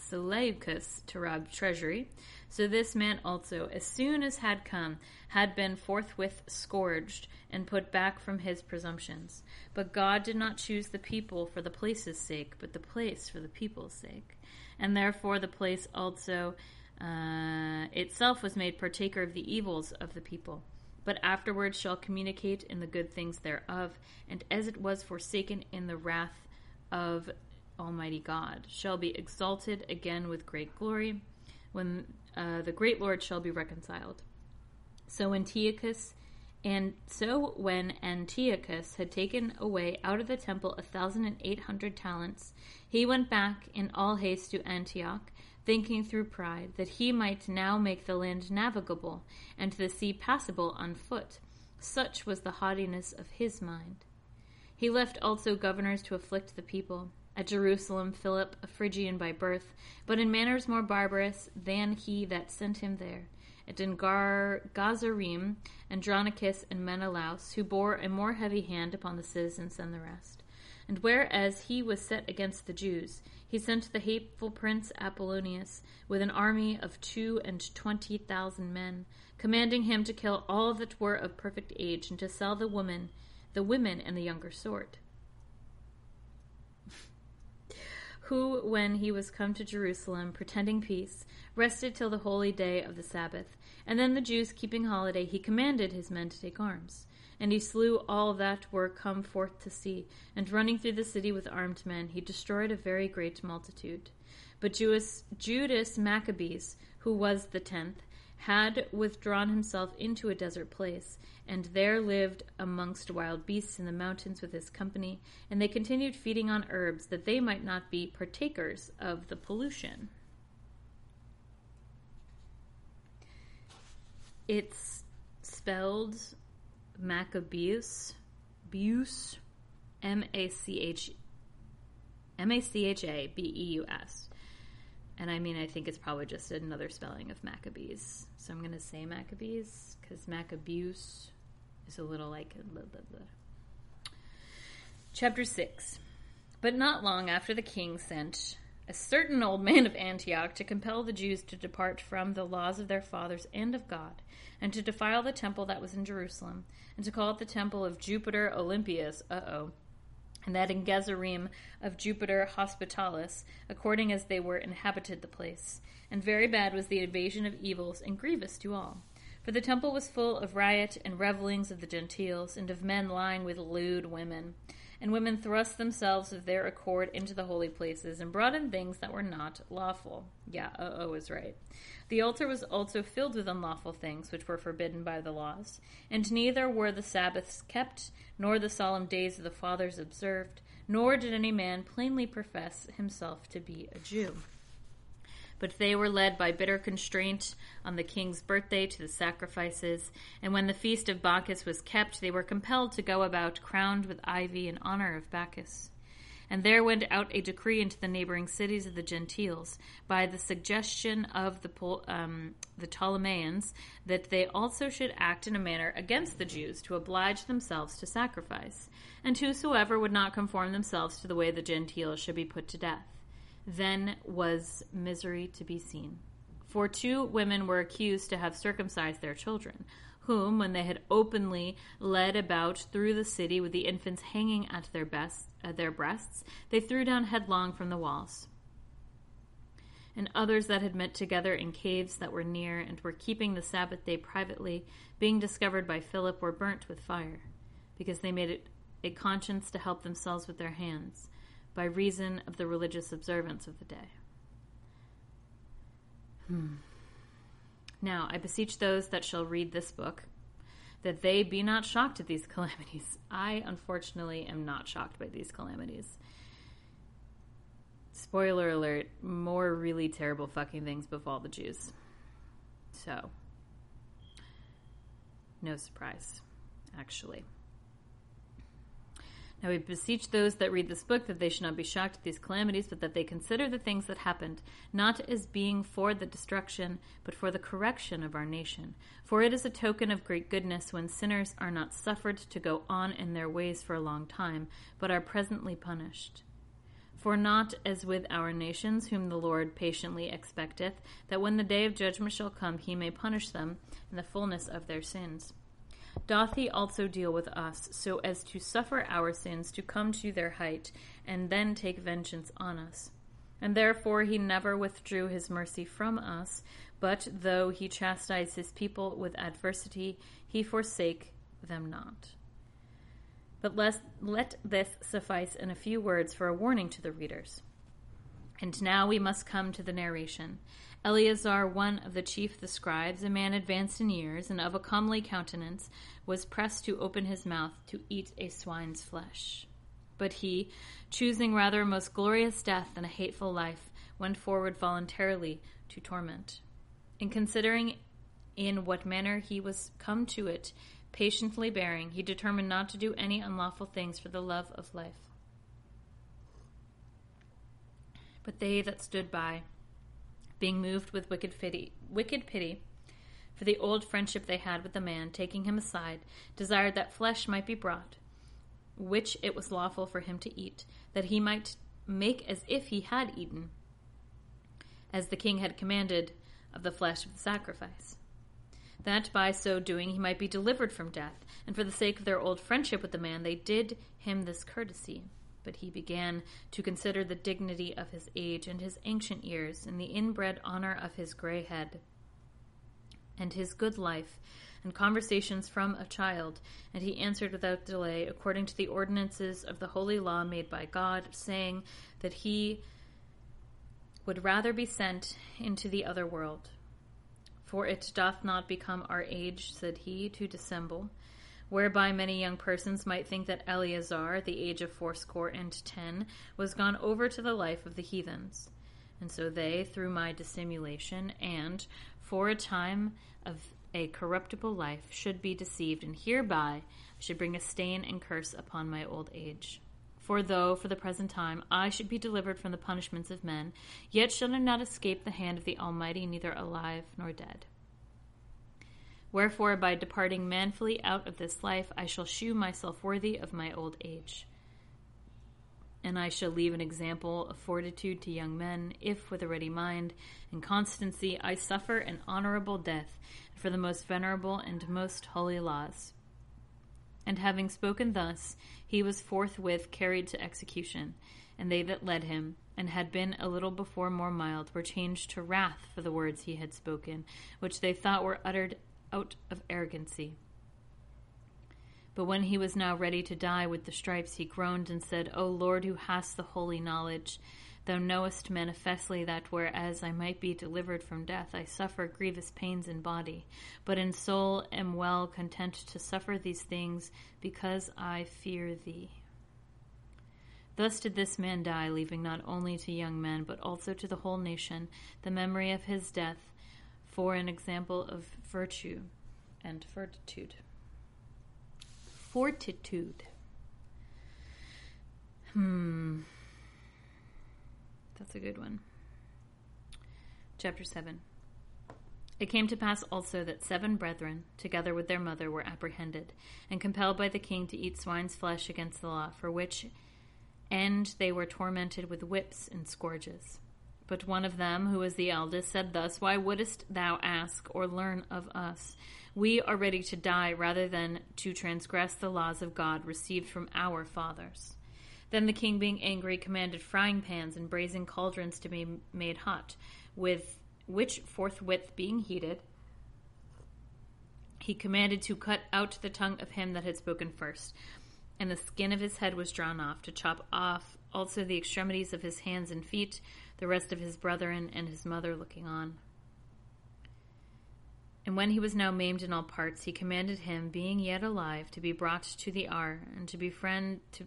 Seleucus to rob treasury, so this man also, as soon as had come, had been forthwith scourged and put back from his presumptions. But God did not choose the people for the place's sake, but the place for the people's sake. And therefore the place also uh, itself was made partaker of the evils of the people but afterwards shall communicate in the good things thereof, and as it was forsaken in the wrath of Almighty God, shall be exalted again with great glory, when uh, the great Lord shall be reconciled. So Antiochus, and so when Antiochus had taken away out of the temple a thousand and eight hundred talents, he went back in all haste to Antioch thinking through pride that he might now make the land navigable and the sea passable on foot. Such was the haughtiness of his mind. He left also governors to afflict the people. At Jerusalem, Philip, a Phrygian by birth, but in manners more barbarous than he that sent him there. At Gar- Gazarim, Andronicus and Menelaus, who bore a more heavy hand upon the citizens than the rest. And whereas he was set against the Jews, he sent the hateful prince Apollonius with an army of two and twenty thousand men, commanding him to kill all that were of perfect age and to sell the women, the women and the younger sort. Who, when he was come to Jerusalem, pretending peace, rested till the holy day of the Sabbath, and then the Jews keeping holiday, he commanded his men to take arms. And he slew all that were come forth to see, and running through the city with armed men, he destroyed a very great multitude. But Judas, Judas Maccabeus, who was the tenth, had withdrawn himself into a desert place, and there lived amongst wild beasts in the mountains with his company, and they continued feeding on herbs, that they might not be partakers of the pollution. It's spelled Maccabeus, Beus, M A C H M A C H A B E U S. And I mean, I think it's probably just another spelling of Maccabees. So I'm going to say Maccabees because Maccabeus is a little like. Blah, blah, blah. Chapter 6. But not long after the king sent a certain old man of Antioch to compel the Jews to depart from the laws of their fathers and of God, and to defile the temple that was in Jerusalem, and to call it the temple of Jupiter Olympius, uh oh, and that in Gezerim of Jupiter Hospitalis, according as they were inhabited the place. And very bad was the invasion of evils, and grievous to all. For the temple was full of riot and revellings of the Gentiles, and of men lying with lewd women. And women thrust themselves of their accord into the holy places, and brought in things that were not lawful. Yeah, uh oh is right. The altar was also filled with unlawful things, which were forbidden by the laws. And neither were the Sabbaths kept, nor the solemn days of the fathers observed, nor did any man plainly profess himself to be a Jew but they were led by bitter constraint on the king's birthday to the sacrifices, and when the feast of Bacchus was kept, they were compelled to go about crowned with ivy in honor of Bacchus. And there went out a decree into the neighboring cities of the Gentiles by the suggestion of the, um, the Ptolemies that they also should act in a manner against the Jews to oblige themselves to sacrifice, and whosoever would not conform themselves to the way of the Gentiles should be put to death then was misery to be seen. For two women were accused to have circumcised their children, whom, when they had openly led about through the city with the infants hanging at their, best, at their breasts, they threw down headlong from the walls. And others that had met together in caves that were near and were keeping the Sabbath day privately, being discovered by Philip, were burnt with fire, because they made it a conscience to help themselves with their hands by reason of the religious observance of the day. Hmm. Now, I beseech those that shall read this book that they be not shocked at these calamities. I, unfortunately, am not shocked by these calamities. Spoiler alert, more really terrible fucking things befall the Jews. So, no surprise, actually. Now we beseech those that read this book that they should not be shocked at these calamities, but that they consider the things that happened, not as being for the destruction, but for the correction of our nation. For it is a token of great goodness when sinners are not suffered to go on in their ways for a long time, but are presently punished. For not as with our nations, whom the Lord patiently expecteth, that when the day of judgment shall come, he may punish them in the fullness of their sins doth he also deal with us, so as to suffer our sins to come to their height, and then take vengeance on us. And therefore he never withdrew his mercy from us, but though he chastised his people with adversity, he forsake them not. But let, let this suffice in a few words for a warning to the readers. And now we must come to the narration. Eleazar, one of the chief of the scribes, a man advanced in years and of a comely countenance, was pressed to open his mouth to eat a swine's flesh. But he, choosing rather a most glorious death than a hateful life, went forward voluntarily to torment. In considering in what manner he was come to it, patiently bearing, he determined not to do any unlawful things for the love of life. But they that stood by, being moved with wicked pity, wicked pity for the old friendship they had with the man, taking him aside, desired that flesh might be brought, which it was lawful for him to eat, that he might make as if he had eaten, as the king had commanded of the flesh of the sacrifice. That by so doing he might be delivered from death, and for the sake of their old friendship with the man, they did him this courtesy but he began to consider the dignity of his age and his ancient years, and the inbred honor of his gray head, and his good life, and conversations from a child. And he answered without delay, according to the ordinances of the holy law made by God, saying that he would rather be sent into the other world. For it doth not become our age, said he, to dissemble whereby many young persons might think that Eleazar, at the age of fourscore and ten, was gone over to the life of the heathens. And so they, through my dissimulation, and for a time of a corruptible life, should be deceived, and hereby should bring a stain and curse upon my old age. For though, for the present time, I should be delivered from the punishments of men, yet shall I not escape the hand of the Almighty, neither alive nor dead. Wherefore, by departing manfully out of this life, I shall shew myself worthy of my old age. And I shall leave an example of fortitude to young men, if with a ready mind and constancy I suffer an honorable death for the most venerable and most holy laws. And having spoken thus, he was forthwith carried to execution, and they that led him, and had been a little before more mild, were changed to wrath for the words he had spoken, which they thought were uttered out of arrogancy. But when he was now ready to die with the stripes, he groaned and said, O Lord, who hast the holy knowledge, thou knowest manifestly that whereas I might be delivered from death, I suffer grievous pains in body, but in soul am well content to suffer these things, because I fear thee. Thus did this man die, leaving not only to young men, but also to the whole nation the memory of his death, for an example of virtue and fortitude fortitude. Hmm. That's a good one. Chapter 7. It came to pass also that seven brethren, together with their mother, were apprehended, and compelled by the king to eat swine's flesh against the law, for which end they were tormented with whips and scourges. But one of them, who was the eldest, said thus, Why wouldst thou ask or learn of us? We are ready to die rather than to transgress the laws of God received from our fathers. Then the king, being angry, commanded frying pans and brazen cauldrons to be made hot, with which forthwith being heated, he commanded to cut out the tongue of him that had spoken first. And the skin of his head was drawn off, to chop off also the extremities of his hands and feet, the rest of his brethren and his mother looking on. And when he was now maimed in all parts, he commanded him, being yet alive, to be brought to the Ar, and to be friend to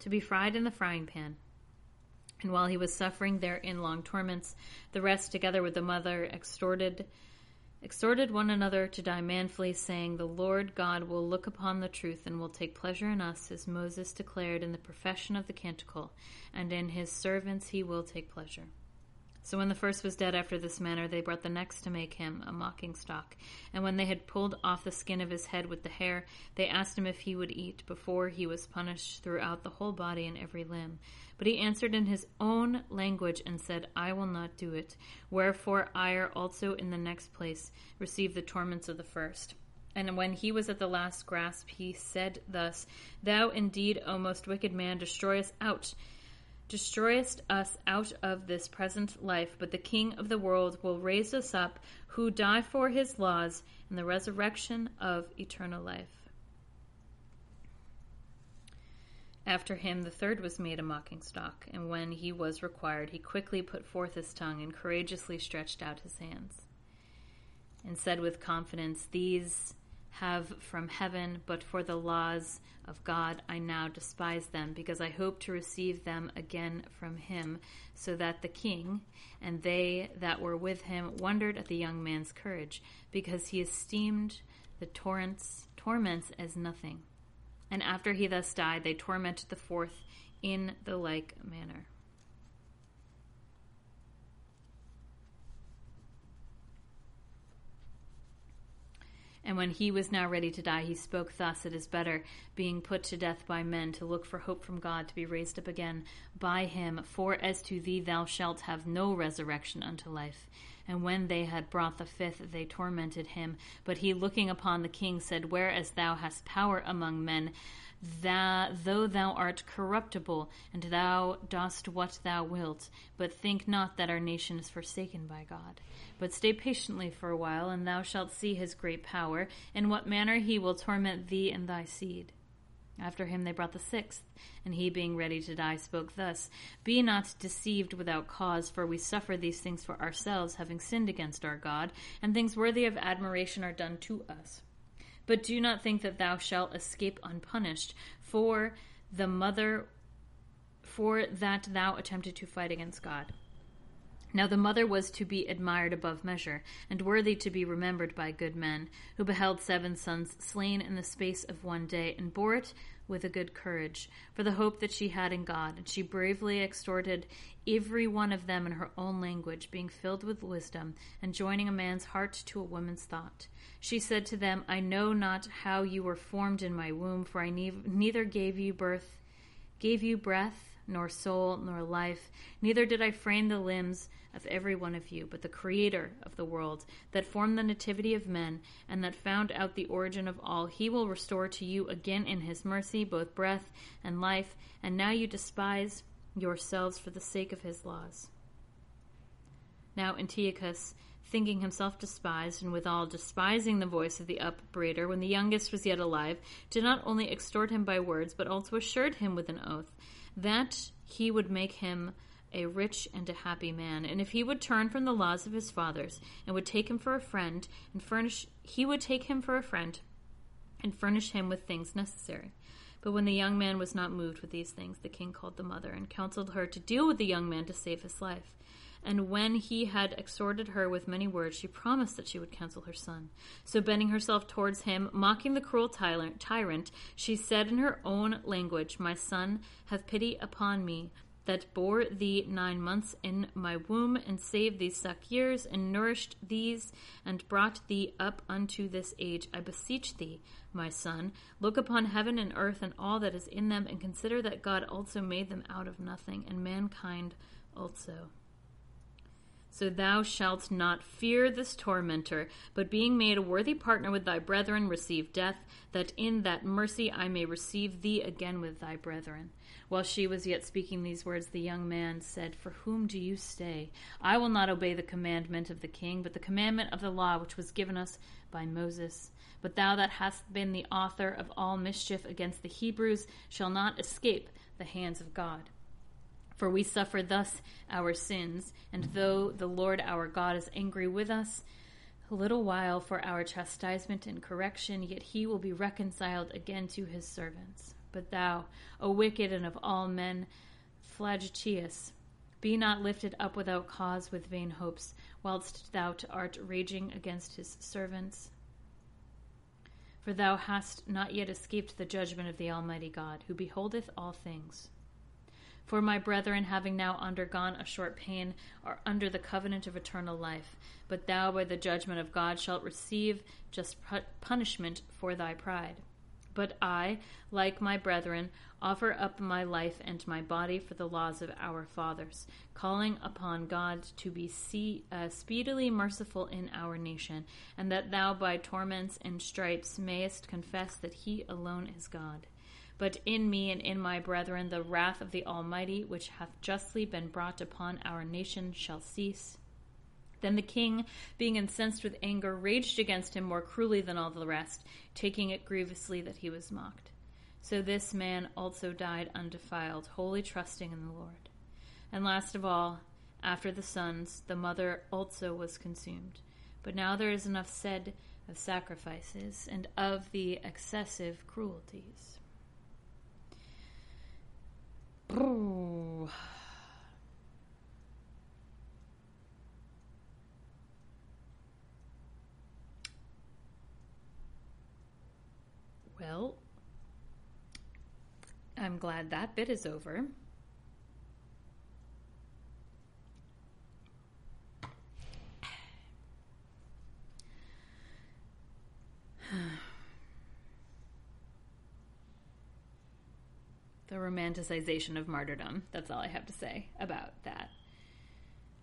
to be fried in the frying pan. And while he was suffering there in long torments, the rest, together with the mother, extorted exhorted one another to die manfully, saying, The Lord God will look upon the truth and will take pleasure in us, as Moses declared in the profession of the canticle, and in his servants he will take pleasure. So when the first was dead after this manner, they brought the next to make him a mocking stock. And when they had pulled off the skin of his head with the hair, they asked him if he would eat, before he was punished throughout the whole body and every limb. But he answered in his own language and said, I will not do it. Wherefore ire also in the next place received the torments of the first. And when he was at the last grasp, he said thus, Thou indeed, O most wicked man, destroy us out destroyest us out of this present life, but the King of the world will raise us up, who die for his laws, in the resurrection of eternal life. After him, the third was made a mocking stock, and when he was required, he quickly put forth his tongue and courageously stretched out his hands, and said with confidence, These have from heaven, but for the laws of God I now despise them, because I hope to receive them again from him, so that the king and they that were with him wondered at the young man's courage, because he esteemed the torrents torments as nothing. And after he thus died, they tormented the fourth in the like manner. And when he was now ready to die, he spoke thus It is better, being put to death by men, to look for hope from God, to be raised up again by him. For as to thee, thou shalt have no resurrection unto life. And when they had brought the fifth, they tormented him. But he, looking upon the king, said, Whereas thou hast power among men, that though thou art corruptible, and thou dost what thou wilt, but think not that our nation is forsaken by God. But stay patiently for a while, and thou shalt see his great power, in what manner he will torment thee and thy seed. After him they brought the sixth, and he, being ready to die, spoke thus Be not deceived without cause, for we suffer these things for ourselves, having sinned against our God, and things worthy of admiration are done to us. But do not think that thou shalt escape unpunished, for the mother, for that thou attempted to fight against God. Now the mother was to be admired above measure, and worthy to be remembered by good men, who beheld seven sons slain in the space of one day, and bore it with a good courage, for the hope that she had in God, and she bravely exhorted every one of them in her own language, being filled with wisdom, and joining a man's heart to a woman's thought. She said to them, I know not how you were formed in my womb, for I ne- neither gave you birth, gave you breath, nor soul, nor life, neither did I frame the limbs of every one of you, but the Creator of the world, that formed the nativity of men, and that found out the origin of all, he will restore to you again in his mercy both breath and life, and now you despise yourselves for the sake of his laws. Now Antiochus, thinking himself despised, and withal despising the voice of the upbraider, when the youngest was yet alive, did not only extort him by words, but also assured him with an oath that he would make him a rich and a happy man, and if he would turn from the laws of his fathers, and would take him for a friend, and furnish he would take him for a friend, and furnish him with things necessary. But when the young man was not moved with these things, the king called the mother, and counseled her to deal with the young man to save his life. And when he had exhorted her with many words, she promised that she would counsel her son. So, bending herself towards him, mocking the cruel tyrant, she said in her own language, My son, have pity upon me that bore thee nine months in my womb, and saved thee suck years, and nourished these, and brought thee up unto this age. I beseech thee, my son, look upon heaven and earth and all that is in them, and consider that God also made them out of nothing, and mankind also. So thou shalt not fear this tormentor, but being made a worthy partner with thy brethren, receive death, that in that mercy I may receive thee again with thy brethren. While she was yet speaking these words, the young man said, For whom do you stay? I will not obey the commandment of the king, but the commandment of the law which was given us by Moses. But thou that hast been the author of all mischief against the Hebrews shall not escape the hands of God. For we suffer thus our sins, and though the Lord our God is angry with us, a little while for our chastisement and correction, yet he will be reconciled again to his servants. But thou, O wicked and of all men, flagitious, be not lifted up without cause with vain hopes, whilst thou art raging against his servants. For thou hast not yet escaped the judgment of the Almighty God, who beholdeth all things. For my brethren, having now undergone a short pain, are under the covenant of eternal life. But thou, by the judgment of God, shalt receive just punishment for thy pride. But I, like my brethren, offer up my life and my body for the laws of our fathers, calling upon God to be see, uh, speedily merciful in our nation, and that thou by torments and stripes mayest confess that he alone is God but in me and in my brethren the wrath of the Almighty, which hath justly been brought upon our nation, shall cease. Then the king, being incensed with anger, raged against him more cruelly than all the rest, taking it grievously that he was mocked. So this man also died undefiled, wholly trusting in the Lord. And last of all, after the sons, the mother also was consumed. But now there is enough said of sacrifices and of the excessive cruelties. Well, I'm glad that bit is over. the romanticization of martyrdom. That's all I have to say about that.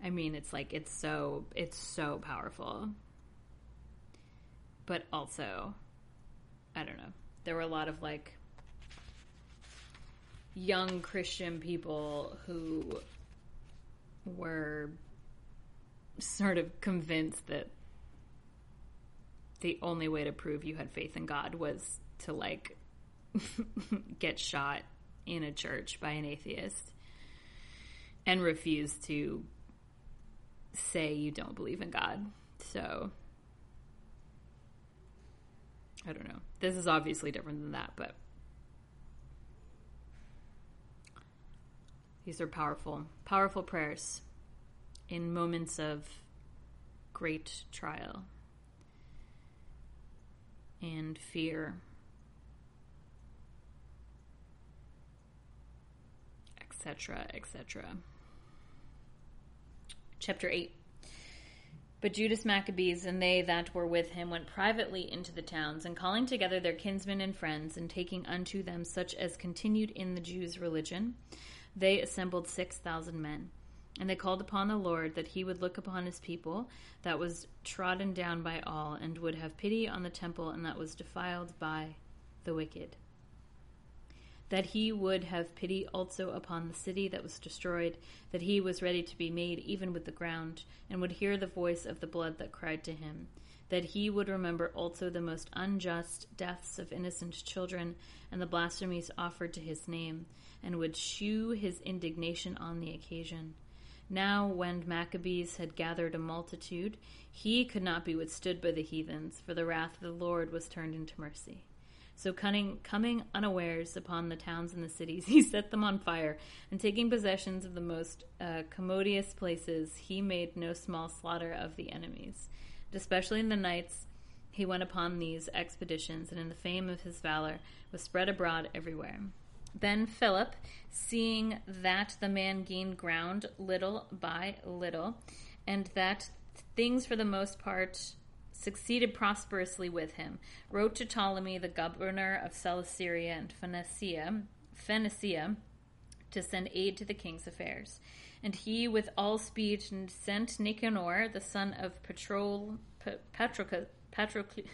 I mean, it's like it's so it's so powerful. But also I don't know. There were a lot of like young Christian people who were sort of convinced that the only way to prove you had faith in God was to like get shot in a church by an atheist and refuse to say you don't believe in God. So I don't know. This is obviously different than that, but these are powerful, powerful prayers. in moments of great trial and fear. Etc., etc. Chapter 8 But Judas Maccabees and they that were with him went privately into the towns, and calling together their kinsmen and friends, and taking unto them such as continued in the Jews' religion, they assembled six thousand men. And they called upon the Lord that he would look upon his people that was trodden down by all, and would have pity on the temple and that was defiled by the wicked. That he would have pity also upon the city that was destroyed, that he was ready to be made even with the ground, and would hear the voice of the blood that cried to him. That he would remember also the most unjust deaths of innocent children, and the blasphemies offered to his name, and would shew his indignation on the occasion. Now, when Maccabees had gathered a multitude, he could not be withstood by the heathens, for the wrath of the Lord was turned into mercy. So, cunning, coming unawares upon the towns and the cities, he set them on fire, and taking possessions of the most uh, commodious places, he made no small slaughter of the enemies. And especially in the nights, he went upon these expeditions, and in the fame of his valor was spread abroad everywhere. Then Philip, seeing that the man gained ground little by little, and that things for the most part succeeded prosperously with him, wrote to Ptolemy, the governor of Coelesyria and Phoenicia, Phoenicia to send aid to the king's affairs. And he, with all speed, sent Nicanor, the son of Patrol, Patroclus, Patroclus,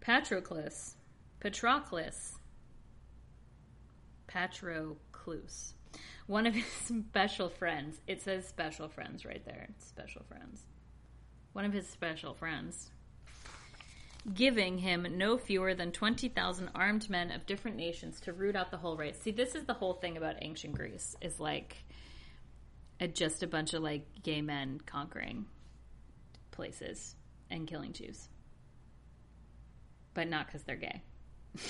Patroclus, Patroclus, Patroclus, one of his special friends. It says special friends right there. Special friends. One of his special friends. Giving him no fewer than 20,000 armed men of different nations to root out the whole race. See, this is the whole thing about ancient Greece, is like a, just a bunch of like gay men conquering places and killing Jews. But not because they're gay.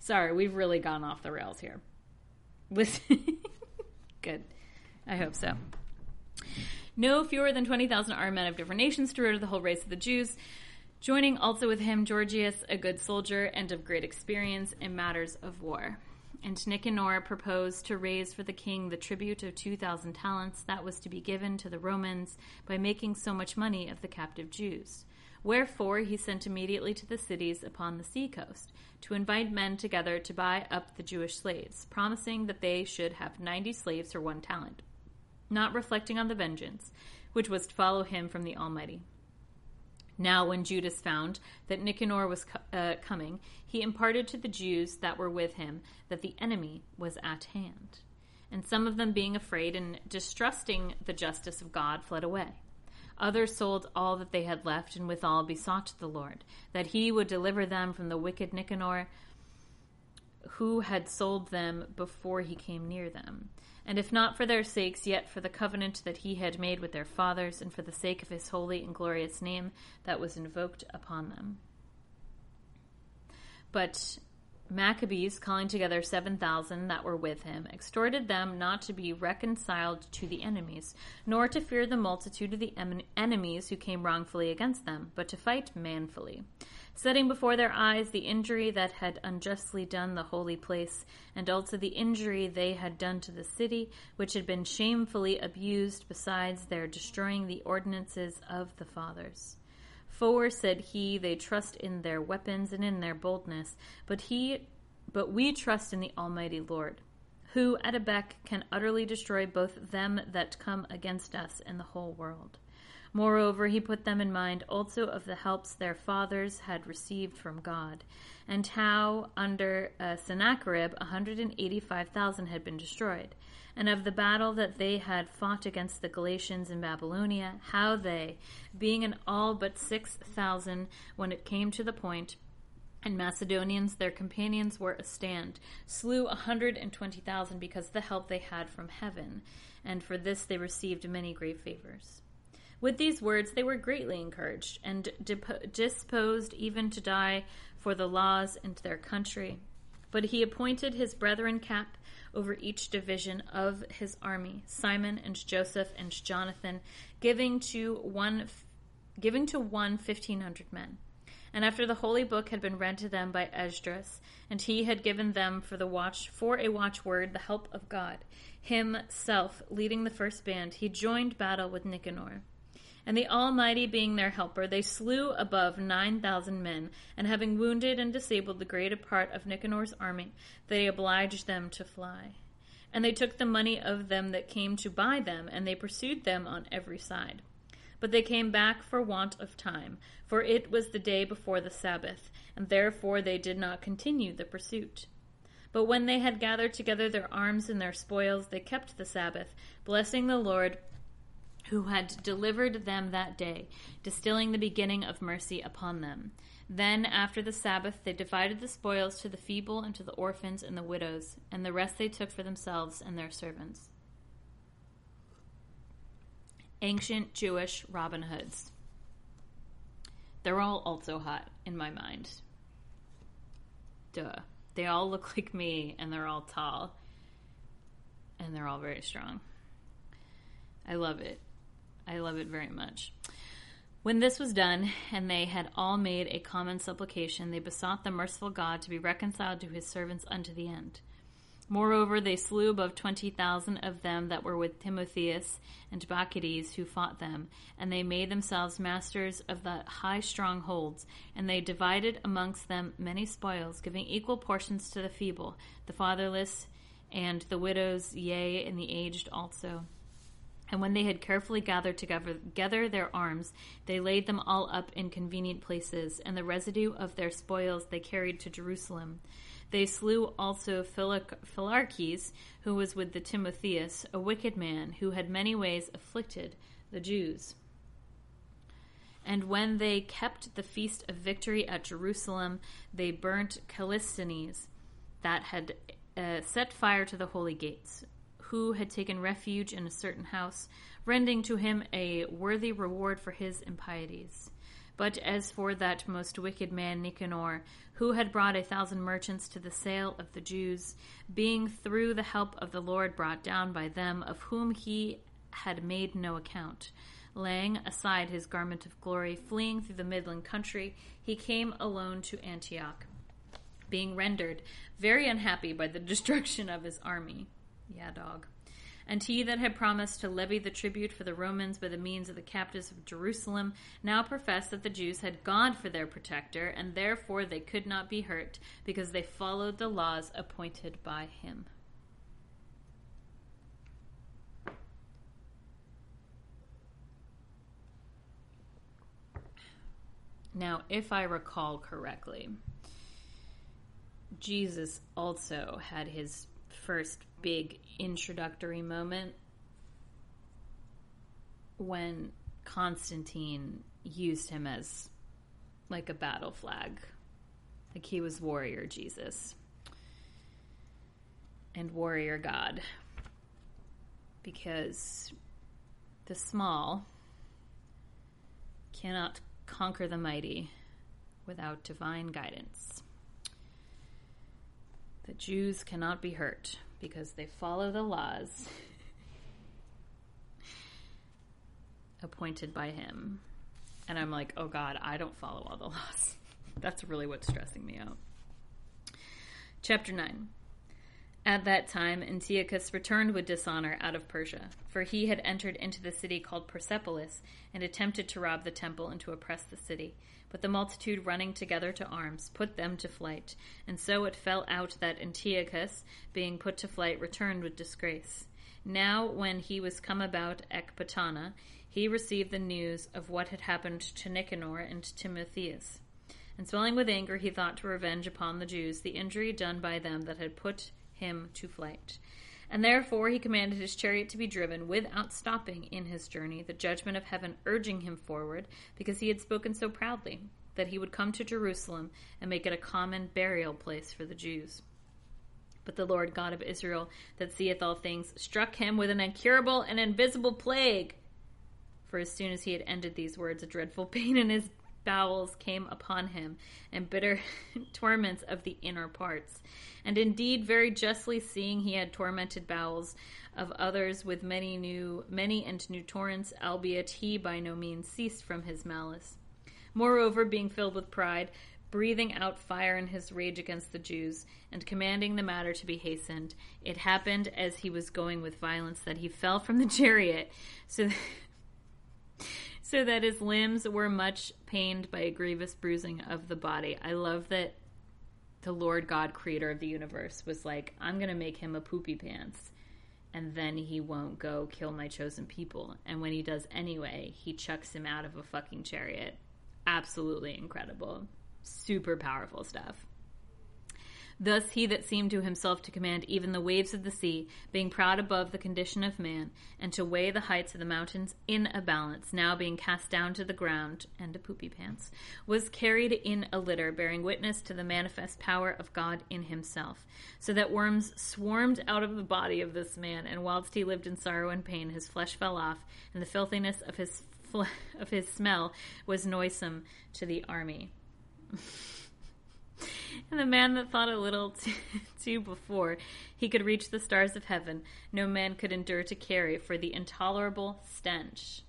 Sorry, we've really gone off the rails here. Listen. Good. I hope so. No fewer than 20,000 armed men of different nations to root the whole race of the Jews, joining also with him Gorgias, a good soldier and of great experience in matters of war. And Nicanor proposed to raise for the king the tribute of 2,000 talents that was to be given to the Romans by making so much money of the captive Jews. Wherefore he sent immediately to the cities upon the sea coast to invite men together to buy up the Jewish slaves, promising that they should have ninety slaves for one talent, not reflecting on the vengeance which was to follow him from the Almighty. Now, when Judas found that Nicanor was uh, coming, he imparted to the Jews that were with him that the enemy was at hand. And some of them, being afraid and distrusting the justice of God, fled away. Others sold all that they had left, and withal besought the Lord that he would deliver them from the wicked Nicanor, who had sold them before he came near them. And if not for their sakes, yet for the covenant that he had made with their fathers, and for the sake of his holy and glorious name that was invoked upon them. But Maccabees, calling together 7,000 that were with him, exhorted them not to be reconciled to the enemies, nor to fear the multitude of the em- enemies who came wrongfully against them, but to fight manfully, setting before their eyes the injury that had unjustly done the holy place, and also the injury they had done to the city, which had been shamefully abused, besides their destroying the ordinances of the fathers. For, said he, they trust in their weapons and in their boldness, but he but we trust in the Almighty Lord, who at a beck can utterly destroy both them that come against us and the whole world. Moreover, he put them in mind also of the helps their fathers had received from God, and how under uh, Sennacherib a hundred and eighty-five thousand had been destroyed, and of the battle that they had fought against the Galatians in Babylonia, how they, being in all but six thousand, when it came to the point, and Macedonians, their companions, were a stand, slew a hundred and twenty thousand because the help they had from heaven, and for this they received many great favors. With these words they were greatly encouraged, and disposed even to die for the laws and their country. But he appointed his brethren cap over each division of his army, Simon and Joseph and Jonathan, giving to one giving to one fifteen hundred men. And after the holy book had been read to them by Esdras, and he had given them for the watch for a watchword the help of God, himself leading the first band, he joined battle with Nicanor. And the Almighty being their helper, they slew above nine thousand men, and having wounded and disabled the greater part of Nicanor's army, they obliged them to fly. And they took the money of them that came to buy them, and they pursued them on every side. But they came back for want of time, for it was the day before the Sabbath, and therefore they did not continue the pursuit. But when they had gathered together their arms and their spoils, they kept the Sabbath, blessing the Lord who had delivered them that day, distilling the beginning of mercy upon them. Then, after the Sabbath, they divided the spoils to the feeble and to the orphans and the widows, and the rest they took for themselves and their servants. Ancient Jewish Robin Hoods. They're all also hot in my mind. Duh. They all look like me, and they're all tall, and they're all very strong. I love it. I love it very much. When this was done, and they had all made a common supplication, they besought the merciful God to be reconciled to his servants unto the end. Moreover, they slew above twenty thousand of them that were with Timotheus and Bacchides who fought them, and they made themselves masters of the high strongholds, and they divided amongst them many spoils, giving equal portions to the feeble, the fatherless, and the widows, yea, and the aged also. And when they had carefully gathered together their arms, they laid them all up in convenient places, and the residue of their spoils they carried to Jerusalem. They slew also Philarches, who was with the Timotheus, a wicked man, who had many ways afflicted the Jews. And when they kept the feast of victory at Jerusalem, they burnt Callisthenes, that had uh, set fire to the holy gates who had taken refuge in a certain house, rendering to him a worthy reward for his impieties. But as for that most wicked man Nicanor, who had brought a thousand merchants to the sale of the Jews, being through the help of the Lord brought down by them, of whom he had made no account, laying aside his garment of glory, fleeing through the midland country, he came alone to Antioch, being rendered very unhappy by the destruction of his army. Yeah, dog. And he that had promised to levy the tribute for the Romans by the means of the captives of Jerusalem now professed that the Jews had God for their protector, and therefore they could not be hurt, because they followed the laws appointed by him. Now, if I recall correctly, Jesus also had his first big introductory moment when Constantine used him as like a battle flag. Like he was warrior Jesus and warrior God. Because the small cannot conquer the mighty without divine guidance. The Jews cannot be hurt because they follow the laws appointed by him. And I'm like, oh God, I don't follow all the laws. That's really what's stressing me out. Chapter 9. At that time, Antiochus returned with dishonor out of Persia, for he had entered into the city called Persepolis and attempted to rob the temple and to oppress the city. But the multitude running together to arms put them to flight. And so it fell out that Antiochus, being put to flight, returned with disgrace. Now, when he was come about Ecbatana, he received the news of what had happened to Nicanor and Timotheus. And swelling with anger, he thought to revenge upon the Jews the injury done by them that had put him to flight. And therefore he commanded his chariot to be driven without stopping in his journey, the judgment of heaven urging him forward, because he had spoken so proudly that he would come to Jerusalem and make it a common burial place for the Jews. But the Lord God of Israel, that seeth all things, struck him with an incurable and invisible plague. For as soon as he had ended these words, a dreadful pain in his bowels came upon him, and bitter torments of the inner parts. And indeed, very justly seeing he had tormented bowels of others with many new, many and new torrents, albeit he by no means ceased from his malice. Moreover, being filled with pride, breathing out fire in his rage against the Jews, and commanding the matter to be hastened, it happened as he was going with violence that he fell from the chariot, so so that his limbs were much pained by a grievous bruising of the body. I love that the Lord God, creator of the universe, was like, I'm going to make him a poopy pants. And then he won't go kill my chosen people. And when he does anyway, he chucks him out of a fucking chariot. Absolutely incredible super powerful stuff. Thus he that seemed to himself to command even the waves of the sea, being proud above the condition of man, and to weigh the heights of the mountains in a balance, now being cast down to the ground, and a poopy pants, was carried in a litter, bearing witness to the manifest power of God in himself, so that worms swarmed out of the body of this man, and whilst he lived in sorrow and pain, his flesh fell off, and the filthiness of his fl- of his smell was noisome to the army. and the man that thought a little too, too before he could reach the stars of heaven, no man could endure to carry for the intolerable stench.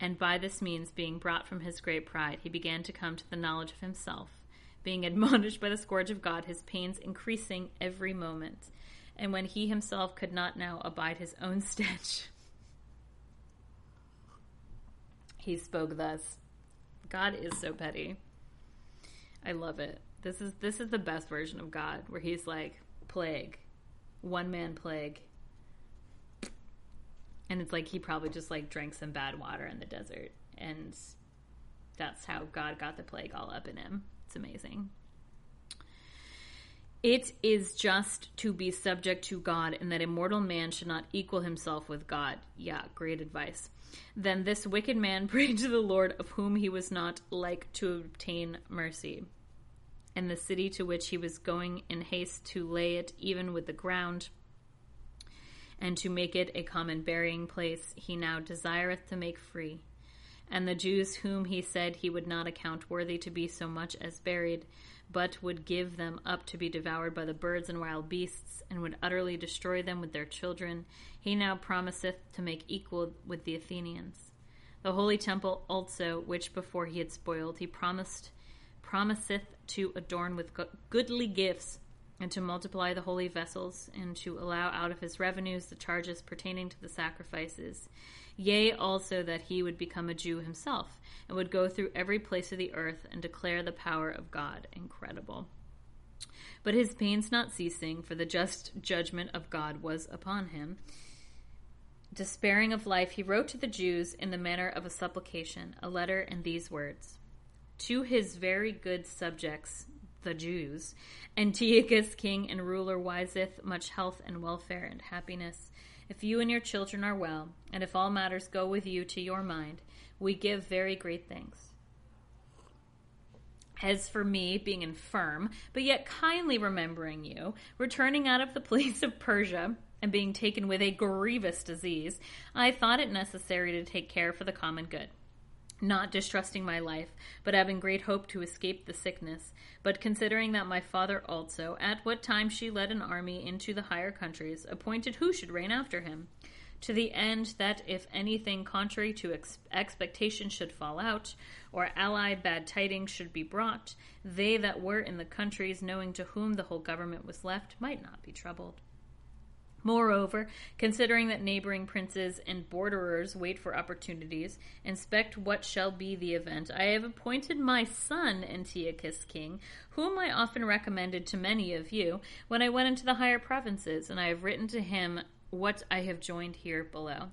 And by this means, being brought from his great pride, he began to come to the knowledge of himself, being admonished by the scourge of God, his pains increasing every moment. And when he himself could not now abide his own stench, he spoke thus. God is so petty. I love it. This is this is the best version of God where he's like plague. One man plague. And it's like he probably just like drank some bad water in the desert and that's how God got the plague all up in him. It's amazing. It is just to be subject to God, and that immortal man should not equal himself with God. Yeah, great advice. Then this wicked man prayed to the Lord, of whom he was not like to obtain mercy. And the city to which he was going in haste to lay it even with the ground, and to make it a common burying place, he now desireth to make free. And the Jews whom he said he would not account worthy to be so much as buried, but would give them up to be devoured by the birds and wild beasts, and would utterly destroy them with their children, he now promiseth to make equal with the Athenians. The holy temple also, which before he had spoiled, he promised promiseth to adorn with goodly gifts, and to multiply the holy vessels, and to allow out of his revenues the charges pertaining to the sacrifices. Yea, also that he would become a Jew himself, and would go through every place of the earth and declare the power of God. Incredible. But his pains not ceasing, for the just judgment of God was upon him. Despairing of life, he wrote to the Jews in the manner of a supplication, a letter in these words To his very good subjects, the Jews, Antiochus, king and ruler, wiseth much health and welfare and happiness. If you and your children are well, and if all matters go with you to your mind, we give very great thanks. As for me, being infirm, but yet kindly remembering you, returning out of the place of Persia, and being taken with a grievous disease, I thought it necessary to take care for the common good not distrusting my life, but having great hope to escape the sickness, but considering that my father also, at what time she led an army into the higher countries, appointed who should reign after him, to the end that if anything contrary to ex- expectation should fall out, or allied bad tidings should be brought, they that were in the countries, knowing to whom the whole government was left, might not be troubled. Moreover, considering that neighboring princes and borderers wait for opportunities, inspect what shall be the event, I have appointed my son Antiochus king, whom I often recommended to many of you when I went into the higher provinces, and I have written to him what I have joined here below.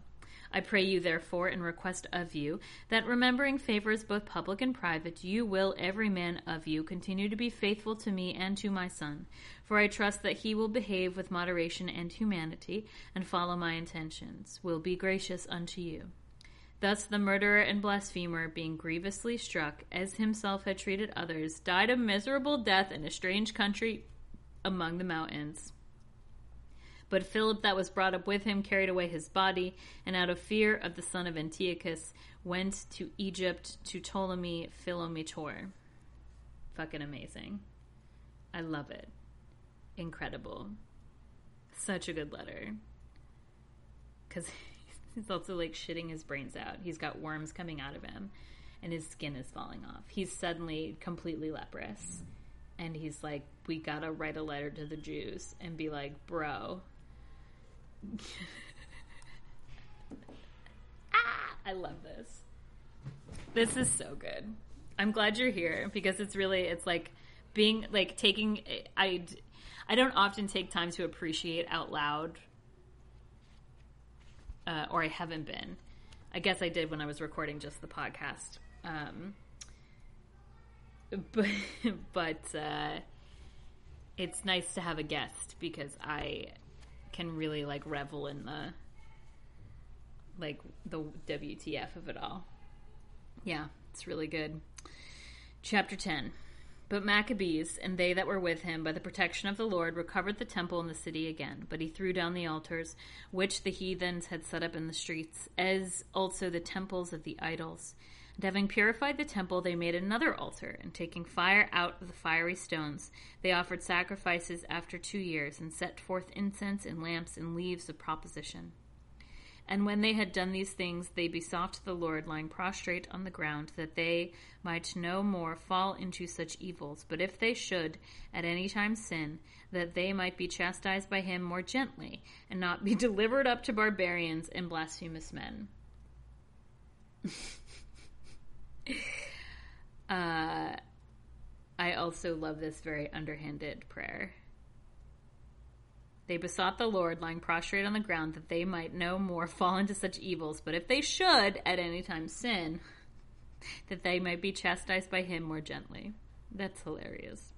I pray you, therefore, and request of you, that remembering favors both public and private, you will, every man of you, continue to be faithful to me and to my son. For I trust that he will behave with moderation and humanity, and follow my intentions, will be gracious unto you. Thus the murderer and blasphemer, being grievously struck, as himself had treated others, died a miserable death in a strange country among the mountains. But Philip, that was brought up with him, carried away his body, and out of fear of the son of Antiochus, went to Egypt to Ptolemy Philometor. Fucking amazing. I love it. Incredible. Such a good letter. Because he's also like shitting his brains out. He's got worms coming out of him, and his skin is falling off. He's suddenly completely leprous. And he's like, we gotta write a letter to the Jews and be like, bro, ah, I love this. This is so good. I'm glad you're here because it's really it's like being like taking I I don't often take time to appreciate out loud uh, or I haven't been. I guess I did when I was recording just the podcast. Um, but but uh, it's nice to have a guest because I can really like revel in the like the WTF of it all. Yeah, it's really good. Chapter 10. But Maccabees and they that were with him by the protection of the Lord recovered the temple and the city again. But he threw down the altars which the heathens had set up in the streets, as also the temples of the idols. And having purified the temple, they made another altar, and taking fire out of the fiery stones, they offered sacrifices after two years, and set forth incense and lamps and leaves of proposition. And when they had done these things, they besought the Lord, lying prostrate on the ground, that they might no more fall into such evils, but if they should at any time sin, that they might be chastised by him more gently, and not be delivered up to barbarians and blasphemous men. uh, I also love this very underhanded prayer. They besought the Lord, lying prostrate on the ground, that they might no more fall into such evils, but if they should at any time sin, that they might be chastised by him more gently. That's hilarious.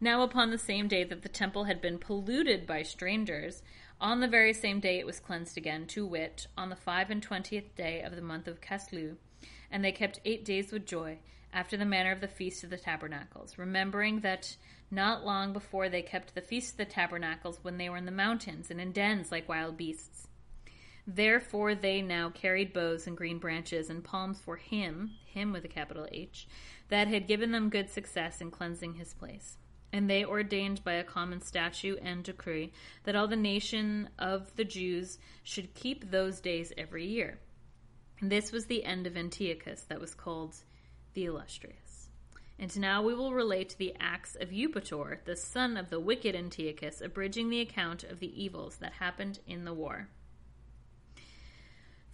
Now, upon the same day that the temple had been polluted by strangers, on the very same day it was cleansed again, to wit, on the five and twentieth day of the month of Casleu, and they kept eight days with joy, after the manner of the Feast of the Tabernacles, remembering that not long before they kept the Feast of the Tabernacles when they were in the mountains and in dens like wild beasts. Therefore they now carried bows and green branches and palms for him, him with a capital H, that had given them good success in cleansing his place. And they ordained by a common statute and decree that all the nation of the Jews should keep those days every year this was the end of Antiochus, that was called the Illustrious. And now we will relate the acts of Eupator, the son of the wicked Antiochus, abridging the account of the evils that happened in the war.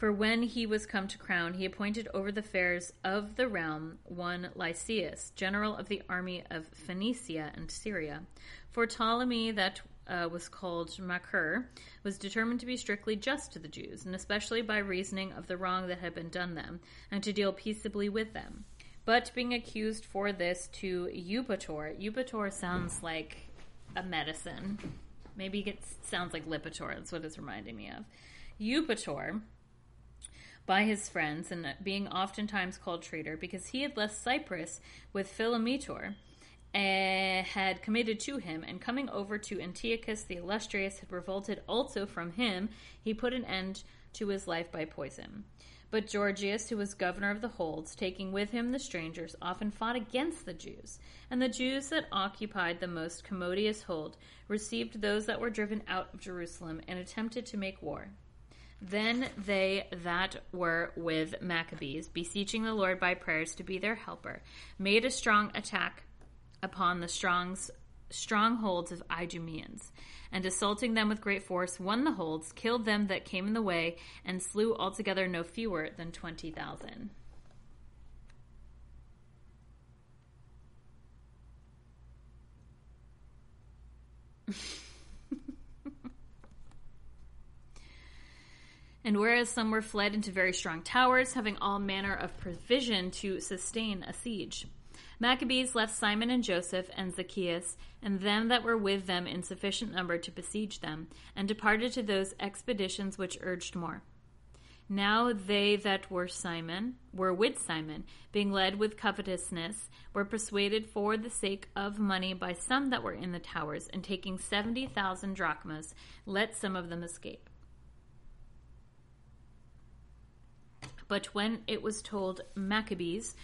For when he was come to crown, he appointed over the affairs of the realm one Lysias, general of the army of Phoenicia and Syria. For Ptolemy, that uh, was called Macer, was determined to be strictly just to the Jews, and especially by reasoning of the wrong that had been done them, and to deal peaceably with them. But being accused for this to Eupator, Eupator sounds like a medicine. Maybe it sounds like Lipitor, that's what it's reminding me of. Eupator, by his friends, and being oftentimes called traitor, because he had left Cyprus with Philometor, Eh, had committed to him, and coming over to Antiochus the illustrious had revolted also from him, he put an end to his life by poison. But Gorgias, who was governor of the holds, taking with him the strangers, often fought against the Jews. And the Jews that occupied the most commodious hold received those that were driven out of Jerusalem and attempted to make war. Then they that were with Maccabees, beseeching the Lord by prayers to be their helper, made a strong attack upon the strong's, strongholds of Idumeans, and assaulting them with great force, won the holds, killed them that came in the way, and slew altogether no fewer than twenty thousand. And whereas some were fled into very strong towers, having all manner of provision to sustain a siege. Maccabees left Simon and Joseph and Zacchaeus and them that were with them in sufficient number to besiege them, and departed to those expeditions which urged more. Now they that were Simon were with Simon, being led with covetousness, were persuaded for the sake of money by some that were in the towers, and taking seventy thousand drachmas, let some of them escape. But when it was told Maccabees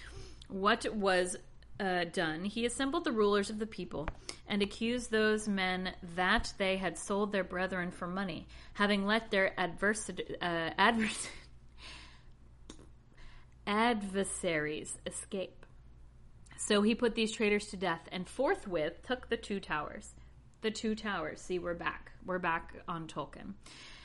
what was uh, done, he assembled the rulers of the people and accused those men that they had sold their brethren for money, having let their adversa- uh, advers- adversaries escape. So he put these traitors to death and forthwith took the two towers. The two towers. See, we're back. We're back on Tolkien.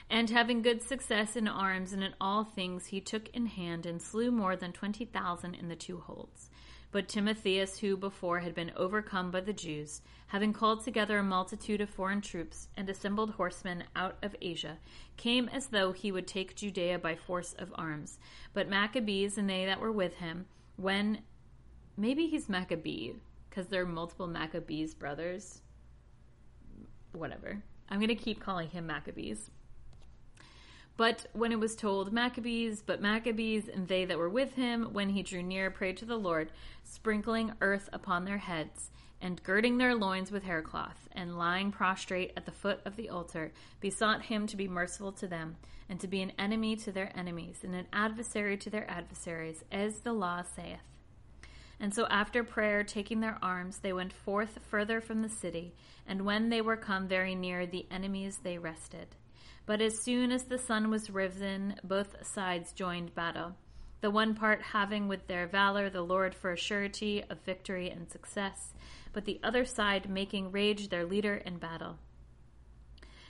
And having good success in arms and in all things, he took in hand and slew more than twenty thousand in the two holds. But Timotheus, who before had been overcome by the Jews, having called together a multitude of foreign troops and assembled horsemen out of Asia, came as though he would take Judea by force of arms. But Maccabees and they that were with him, when maybe he's Maccabee, because there are multiple Maccabees brothers. Whatever. I'm going to keep calling him Maccabees. But when it was told Maccabees, but Maccabees and they that were with him, when he drew near, prayed to the Lord, sprinkling earth upon their heads, and girding their loins with haircloth, and lying prostrate at the foot of the altar, besought him to be merciful to them, and to be an enemy to their enemies, and an adversary to their adversaries, as the law saith. And so after prayer, taking their arms, they went forth further from the city, and when they were come very near the enemies, they rested. But as soon as the sun was risen, both sides joined battle. The one part having with their valor the Lord for a surety of victory and success, but the other side making rage their leader in battle.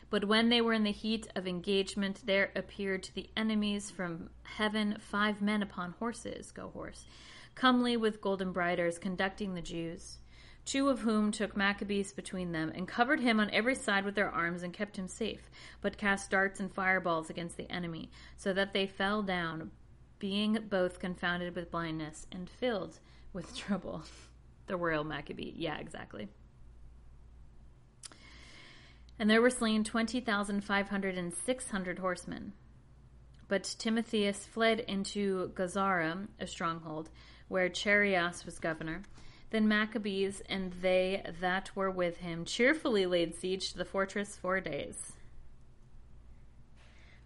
But when they were in the heat of engagement, there appeared to the enemies from heaven five men upon horses, go horse, comely with golden briders, conducting the Jews two of whom took Maccabees between them, and covered him on every side with their arms, and kept him safe, but cast darts and fireballs against the enemy, so that they fell down, being both confounded with blindness and filled with trouble. the royal Maccabee. Yeah, exactly. And there were slain twenty thousand five hundred and six hundred horsemen. But Timotheus fled into Gazara, a stronghold, where Chereas was governor then Maccabees and they that were with him cheerfully laid siege to the fortress four days.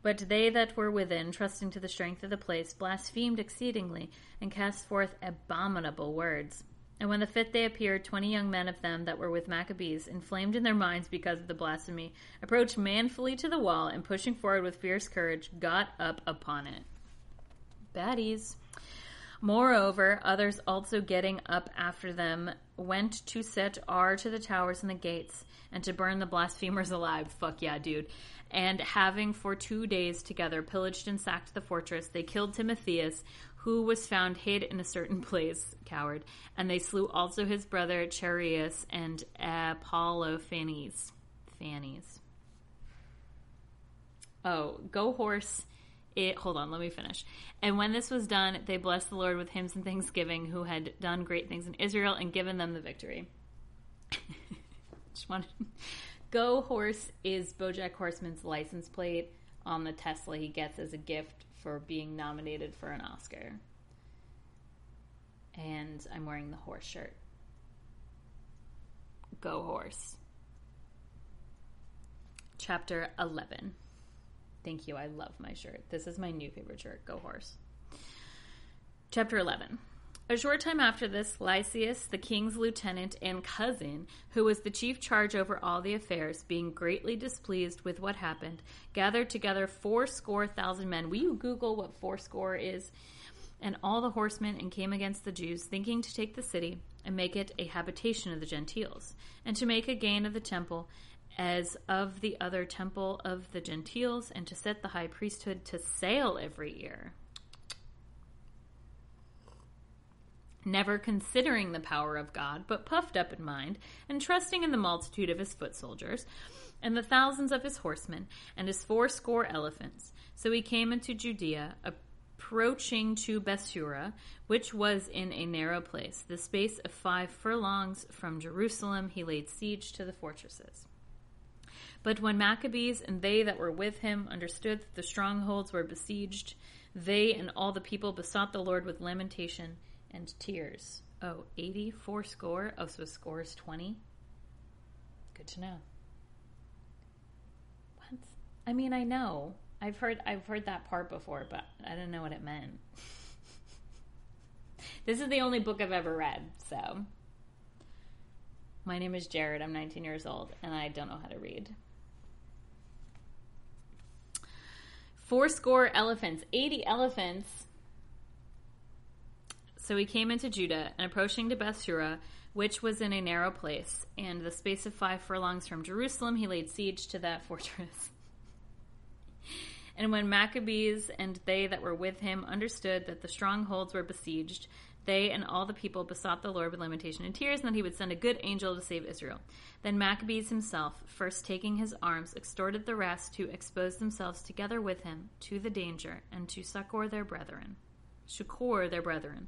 But they that were within, trusting to the strength of the place, blasphemed exceedingly, and cast forth abominable words. And when the fifth day appeared, twenty young men of them that were with Maccabees, inflamed in their minds because of the blasphemy, approached manfully to the wall, and pushing forward with fierce courage, got up upon it. Baddies. Moreover, others also getting up after them went to set R to the towers and the gates and to burn the blasphemers alive. Fuck yeah, dude. And having for two days together pillaged and sacked the fortress, they killed Timotheus, who was found hid in a certain place, coward. And they slew also his brother Chereas and Apollophanes. Fannies. Oh, go horse it hold on let me finish. And when this was done they blessed the lord with hymns and thanksgiving who had done great things in israel and given them the victory. Just wanted go horse is bojack horseman's license plate. On the tesla he gets as a gift for being nominated for an oscar. And i'm wearing the horse shirt. Go horse. Chapter 11 Thank you. I love my shirt. This is my new favorite shirt. Go horse. Chapter 11. A short time after this, Lysias, the king's lieutenant and cousin, who was the chief charge over all the affairs, being greatly displeased with what happened, gathered together fourscore thousand men. Will you Google what fourscore is? And all the horsemen, and came against the Jews, thinking to take the city and make it a habitation of the Gentiles, and to make a gain of the temple, as of the other temple of the Gentiles, and to set the high priesthood to sale every year. Never considering the power of God, but puffed up in mind, and trusting in the multitude of his foot soldiers, and the thousands of his horsemen, and his fourscore elephants. So he came into Judea, approaching to Bethsura, which was in a narrow place. The space of five furlongs from Jerusalem, he laid siege to the fortresses. But when Maccabees and they that were with him understood that the strongholds were besieged, They and all the people besought the Lord with lamentation and tears. Oh, 84 score? Oh, so score is 20? Good to know. What? I mean, I know. I've heard I've heard that part before, but I didn't know what it meant. this is the only book I've ever read, so my name is Jared. I'm 19 years old and I don't know how to read. Four score elephants, 80 elephants. So he came into Judah and approaching to Bethsura, which was in a narrow place, and the space of five furlongs from Jerusalem, he laid siege to that fortress. and when Maccabees and they that were with him understood that the strongholds were besieged, they and all the people besought the Lord with lamentation and tears, and that he would send a good angel to save Israel. Then Maccabees himself, first taking his arms, exhorted the rest to expose themselves together with him to the danger, and to succor their brethren. Succor their brethren.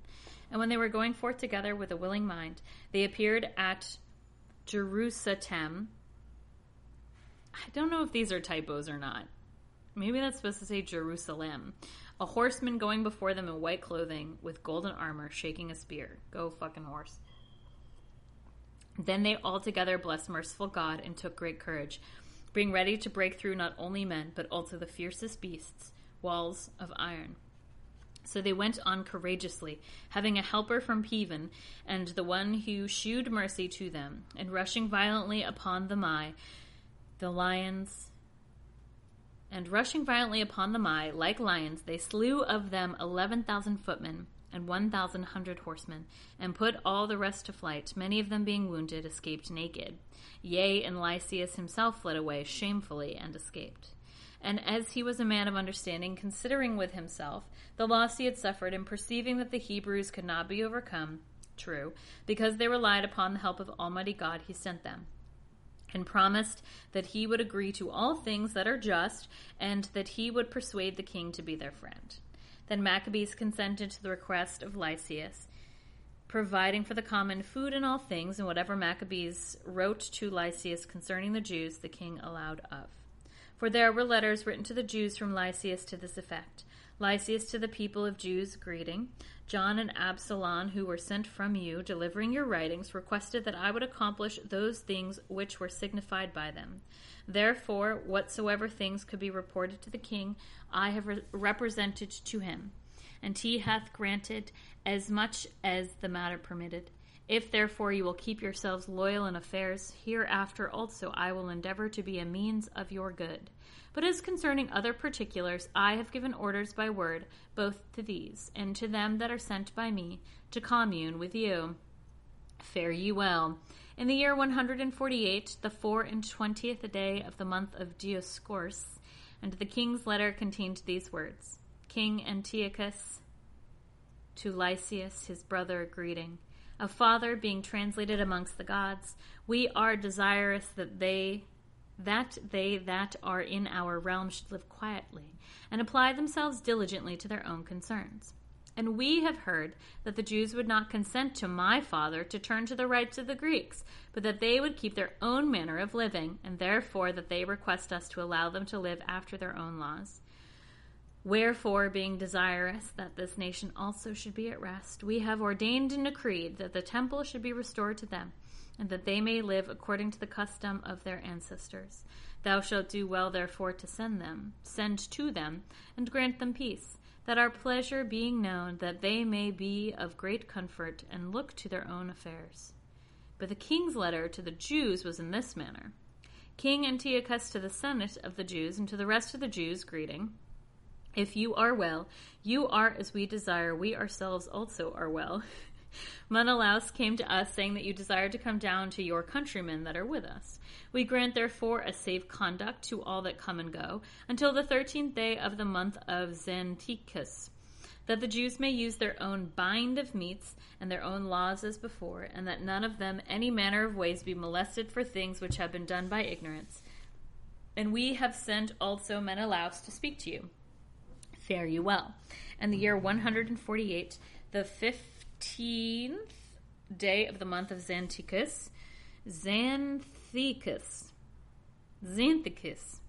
And when they were going forth together with a willing mind, they appeared at Jerusalem. I don't know if these are typos or not. Maybe that's supposed to say Jerusalem. A horseman going before them in white clothing with golden armor, shaking a spear. Go fucking horse. Then they all together blessed merciful God and took great courage, being ready to break through not only men, but also the fiercest beasts, walls of iron. So they went on courageously, having a helper from Peven, and the one who shewed mercy to them, and rushing violently upon the Mai, the lions and rushing violently upon the Mai, like lions, they slew of them eleven thousand footmen and one thousand hundred horsemen, and put all the rest to flight. Many of them being wounded, escaped naked. Yea, and Lysias himself fled away shamefully and escaped. And as he was a man of understanding, considering with himself the loss he had suffered, and perceiving that the Hebrews could not be overcome, true, because they relied upon the help of Almighty God, he sent them and promised that he would agree to all things that are just and that he would persuade the king to be their friend. Then Maccabees consented to the request of Lysias, providing for the common food and all things, and whatever Maccabees wrote to Lysias concerning the Jews, the king allowed of. For there were letters written to the Jews from Lysias to this effect Lysias to the people of Jews, greeting. John and Absalom, who were sent from you, delivering your writings, requested that I would accomplish those things which were signified by them. Therefore, whatsoever things could be reported to the king, I have re- represented to him. And he hath granted as much as the matter permitted. If therefore you will keep yourselves loyal in affairs, hereafter also I will endeavor to be a means of your good. But as concerning other particulars, I have given orders by word, both to these, and to them that are sent by me, to commune with you. Fare ye well. In the year 148, the four and twentieth day of the month of Dioscorus, and the king's letter contained these words King Antiochus to Lysias, his brother, greeting. A father being translated amongst the gods, we are desirous that they that they that are in our realm should live quietly, and apply themselves diligently to their own concerns. And we have heard that the Jews would not consent to my father to turn to the rites of the Greeks, but that they would keep their own manner of living, and therefore that they request us to allow them to live after their own laws. Wherefore, being desirous that this nation also should be at rest, we have ordained and decreed that the temple should be restored to them and that they may live according to the custom of their ancestors. Thou shalt do well, therefore, to send them, send to them, and grant them peace, that our pleasure being known, that they may be of great comfort, and look to their own affairs. But the king's letter to the Jews was in this manner King Antiochus to the Senate of the Jews, and to the rest of the Jews, greeting. If you are well, you are as we desire, we ourselves also are well. Menelaus came to us saying that you desire to come down to your countrymen that are with us. We grant therefore a safe conduct to all that come and go until the thirteenth day of the month of Xanthicus, that the Jews may use their own bind of meats and their own laws as before, and that none of them any manner of ways be molested for things which have been done by ignorance. And we have sent also Menelaus to speak to you. Fare you well. And the year 148, the fifth 15th day of the month of Xanthicus. Xanthicus. Xanthicus.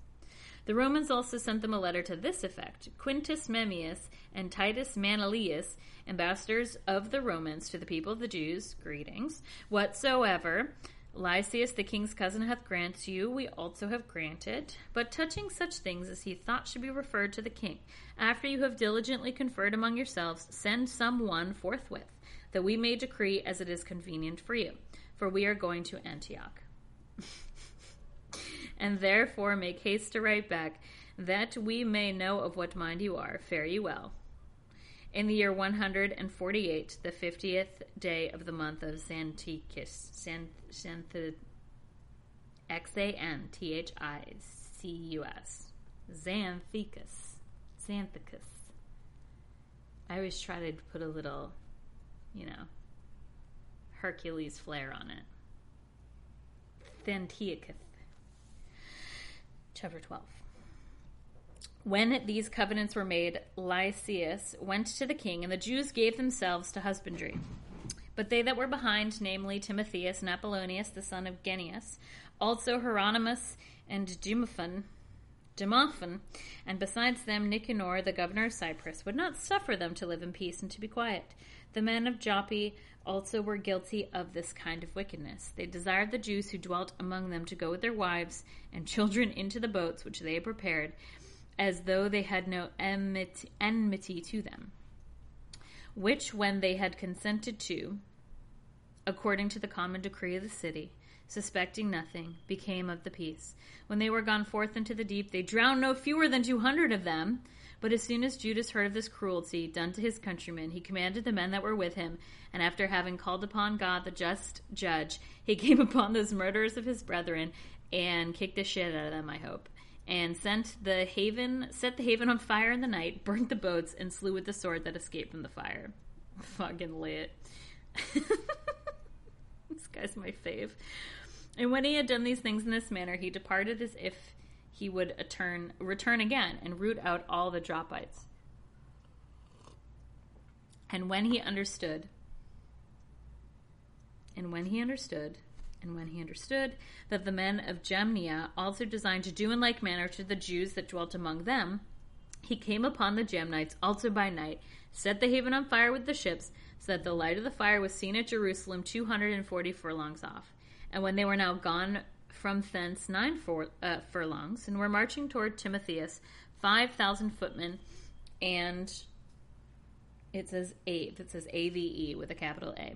The Romans also sent them a letter to this effect Quintus Memmius and Titus Manilius, ambassadors of the Romans to the people of the Jews, greetings. Whatsoever Lysias the king's cousin hath granted you, we also have granted. But touching such things as he thought should be referred to the king, after you have diligently conferred among yourselves, send some one forthwith, that we may decree as it is convenient for you. For we are going to Antioch. and therefore make haste to write back, that we may know of what mind you are. Fare you well. In the year 148, the 50th day of the month of Xanthicus, Xanth, X A N T H I C U S, Xanthicus, Xanthicus. I always try to put a little, you know, Hercules flair on it. Xanthicus. Chapter 12. When these covenants were made, Lysias went to the king, and the Jews gave themselves to husbandry. But they that were behind, namely Timotheus and Apollonius, the son of Gennaeus, also Hieronymus and Demophon, Demophon, and besides them Nicanor, the governor of Cyprus, would not suffer them to live in peace and to be quiet. The men of Joppa also were guilty of this kind of wickedness. They desired the Jews who dwelt among them to go with their wives and children into the boats which they had prepared, as though they had no enmity to them. Which, when they had consented to, according to the common decree of the city, suspecting nothing, became of the peace. When they were gone forth into the deep, they drowned no fewer than two hundred of them. But as soon as Judas heard of this cruelty done to his countrymen, he commanded the men that were with him, and after having called upon God, the just judge, he came upon those murderers of his brethren and kicked the shit out of them, I hope and sent the haven set the haven on fire in the night, burnt the boats, and slew with the sword that escaped from the fire. Fucking lit. this guy's my fave. And when he had done these things in this manner, he departed as if he would return, return again and root out all the Joppites. And when he understood, and when he understood and when he understood that the men of Jamnia also designed to do in like manner to the Jews that dwelt among them, he came upon the Jamnites also by night, set the haven on fire with the ships, so that the light of the fire was seen at Jerusalem two hundred and forty furlongs off. And when they were now gone from thence nine fur, uh, furlongs, and were marching toward Timotheus, five thousand footmen, and it says A, it says A V E with a capital A.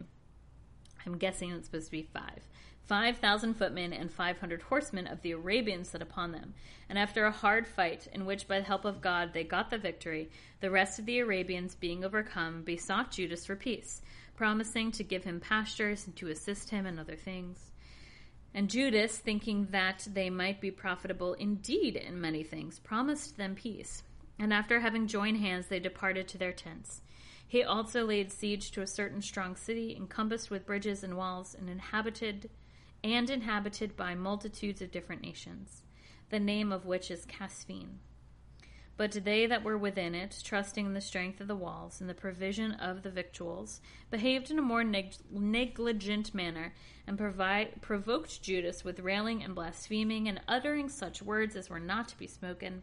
I'm guessing it's supposed to be five. 5,000 footmen and 500 horsemen of the Arabians set upon them. And after a hard fight, in which by the help of God they got the victory, the rest of the Arabians, being overcome, besought Judas for peace, promising to give him pastures and to assist him in other things. And Judas, thinking that they might be profitable indeed in many things, promised them peace. And after having joined hands, they departed to their tents. He also laid siege to a certain strong city, encompassed with bridges and walls, and inhabited and inhabited by multitudes of different nations, the name of which is Casphine. But they that were within it, trusting in the strength of the walls and the provision of the victuals, behaved in a more neg- negligent manner, and provi- provoked Judas with railing and blaspheming, and uttering such words as were not to be spoken.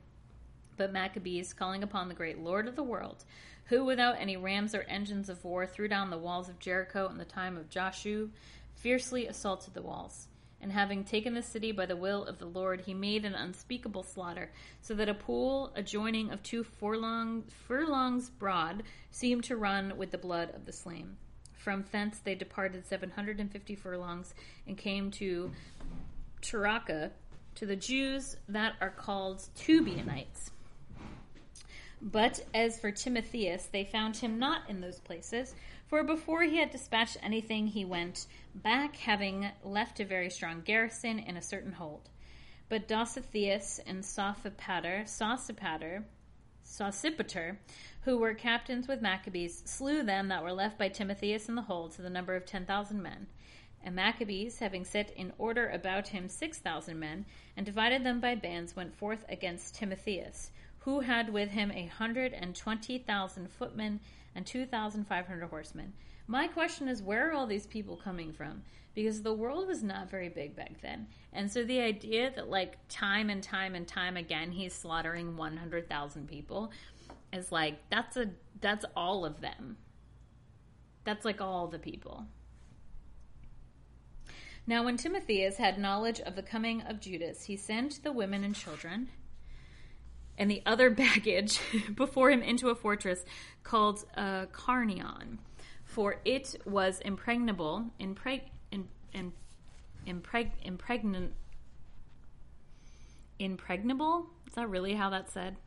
But Maccabees, calling upon the great Lord of the world, who without any rams or engines of war threw down the walls of Jericho in the time of Joshua, fiercely assaulted the walls. And having taken the city by the will of the Lord, he made an unspeakable slaughter, so that a pool adjoining of two furlong, furlongs broad seemed to run with the blood of the slain. From thence they departed seven hundred and fifty furlongs, and came to Characa, to the Jews that are called Tubianites. But as for Timotheus, they found him not in those places, for before he had dispatched anything, he went back, having left a very strong garrison in a certain hold. But Dositheus and Sophipater, Sosipater, Sosipater, who were captains with Maccabees, slew them that were left by Timotheus in the hold to the number of ten thousand men. And Maccabees, having set in order about him six thousand men, and divided them by bands, went forth against Timotheus, who had with him a hundred and twenty thousand footmen and 2,500 horsemen. My question is, where are all these people coming from? Because the world was not very big back then. And so the idea that, like, time and time and time again, he's slaughtering 100,000 people is like, that's a, that's all of them. That's like all the people. Now, when Timotheus had knowledge of the coming of Judas, he sent the women and children and the other baggage before him into a fortress called uh, Carnion, for it was impregnable, impreg, impreg, impregnant, impregnable. Is that really how that's said?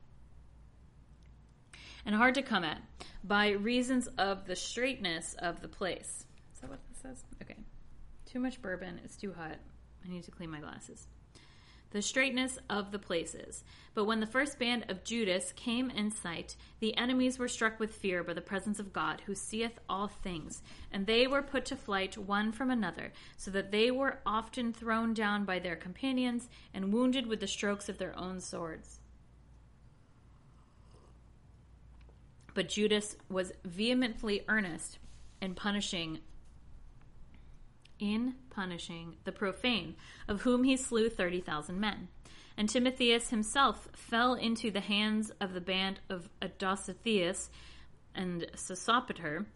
And hard to come at by reasons of the straightness of the place. Is that what this says? Okay. Too much bourbon. It's too hot. I need to clean my glasses the straightness of the places. But when the first band of Judas came in sight, the enemies were struck with fear by the presence of God, who seeth all things, and they were put to flight one from another, so that they were often thrown down by their companions and wounded with the strokes of their own swords. But Judas was vehemently earnest in punishing in punishing the profane, of whom he slew 30,000 men. And Timotheus himself fell into the hands of the band of Dositheus and Sosipater.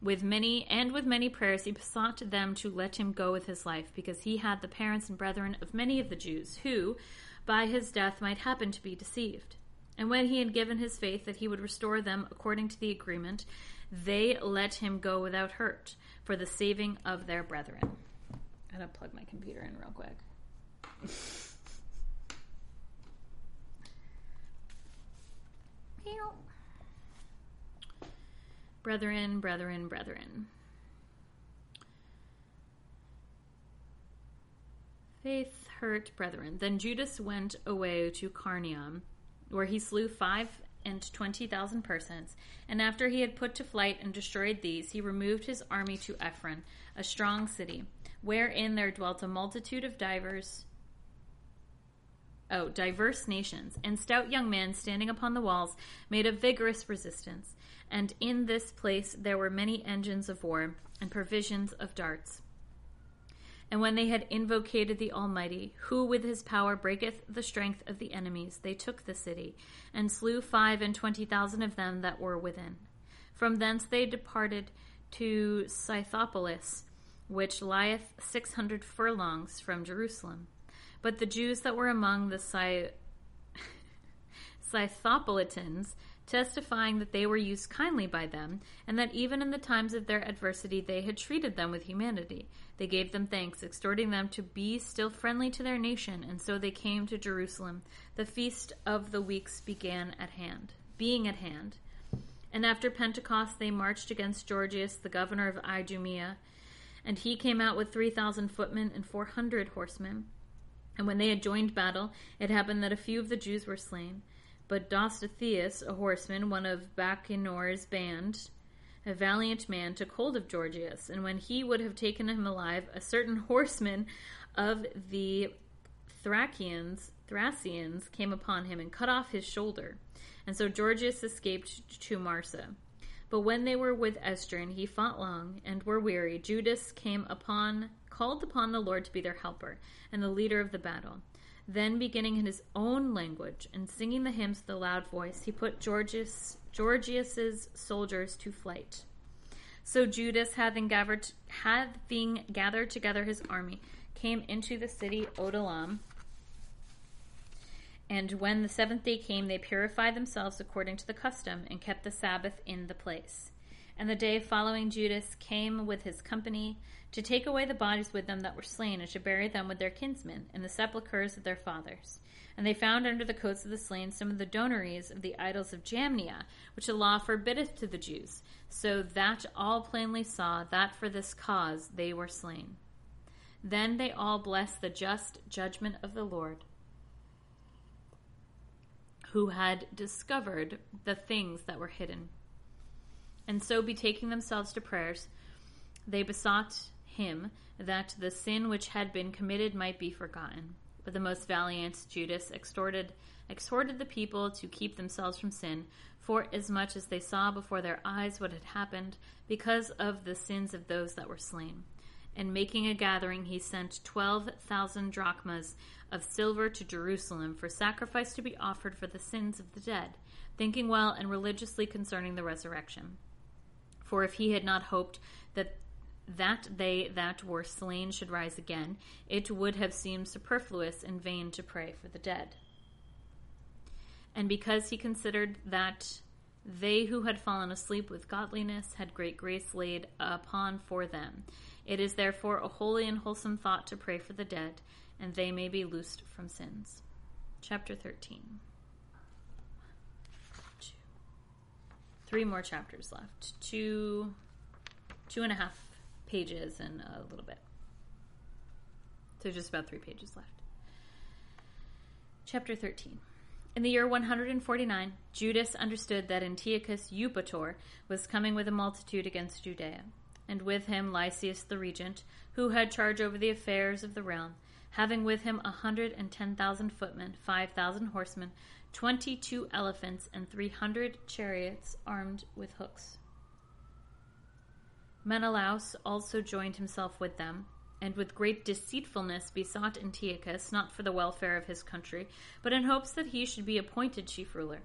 With many and with many prayers he besought them to let him go with his life, because he had the parents and brethren of many of the Jews, who, by his death, might happen to be deceived. And when he had given his faith that he would restore them according to the agreement, they let him go without hurt for the saving of their brethren. I'm going to plug my computer in real quick. brethren, brethren, brethren. Faith hurt brethren. Then Judas went away to Carnium, where he slew five and twenty thousand persons. And after he had put to flight and destroyed these, he removed his army to Ephron, a strong city, wherein there dwelt a multitude of divers oh, diverse nations, and stout young men standing upon the walls made a vigorous resistance. And in this place there were many engines of war and provisions of darts. And when they had invocated the Almighty, who with his power breaketh the strength of the enemies, they took the city, and slew five and twenty thousand of them that were within. From thence they departed to Scythopolis, which lieth six hundred furlongs from Jerusalem. But the Jews that were among the Scy- Scythopolitans testifying that they were used kindly by them, and that even in the times of their adversity they had treated them with humanity. They gave them thanks, exhorting them to be still friendly to their nation, and so they came to Jerusalem. The feast of the weeks began at hand, being at hand. And after Pentecost they marched against Gorgias, the governor of Idumea, and he came out with three thousand footmen and four hundred horsemen. And when they had joined battle, it happened that a few of the Jews were slain. But Dositheus, a horseman, one of Bacenor's band, a valiant man, took hold of Gorgias, and when he would have taken him alive, a certain horseman of the Thracians, Thracians came upon him and cut off his shoulder. And so Gorgias escaped to Maresa. But when they were with Esdras, he fought long and were weary. Judas came upon, called upon the Lord to be their helper and the leader of the battle. Then, beginning in his own language and singing the hymns with a loud voice, he put Gorgias, Gorgias's soldiers to flight. So Judas, having gathered, having gathered together his army, came into the city Odollam. And when the seventh day came, they purified themselves according to the custom and kept the Sabbath in the place. And the day following, Judas came with his company to take away the bodies with them that were slain, and to bury them with their kinsmen in the sepulchres of their fathers. And they found under the coats of the slain some of the donaries of the idols of Jamnia, which the law forbiddeth to the Jews, so that all plainly saw that for this cause they were slain. Then they all blessed the just judgment of the Lord, who had discovered the things that were hidden. And so, betaking themselves to prayers, they besought him that the sin which had been committed might be forgotten. But the most valiant Judas exhorted exhorted the people to keep themselves from sin, for as much as they saw before their eyes what had happened, because of the sins of those that were slain. And making a gathering, he sent twelve thousand drachmas of silver to Jerusalem for sacrifice to be offered for the sins of the dead, thinking well and religiously concerning the resurrection. For if he had not hoped that that they that were slain should rise again, it would have seemed superfluous and vain to pray for the dead. And because he considered that they who had fallen asleep with godliness had great grace laid upon for them, it is therefore a holy and wholesome thought to pray for the dead, and they may be loosed from sins. Chapter 13. Three more chapters left. Two, two and a half pages and a little bit. So just about three pages left. Chapter 13. In the year 149, Judas understood that Antiochus Eupator was coming with a multitude against Judea, and with him Lysias the regent, who had charge over the affairs of the realm, having with him a hundred and ten thousand footmen, five thousand horsemen, twenty two elephants, and three hundred chariots armed with hooks. Menelaus also joined himself with them, and with great deceitfulness besought Antiochus, not for the welfare of his country, but in hopes that he should be appointed chief ruler.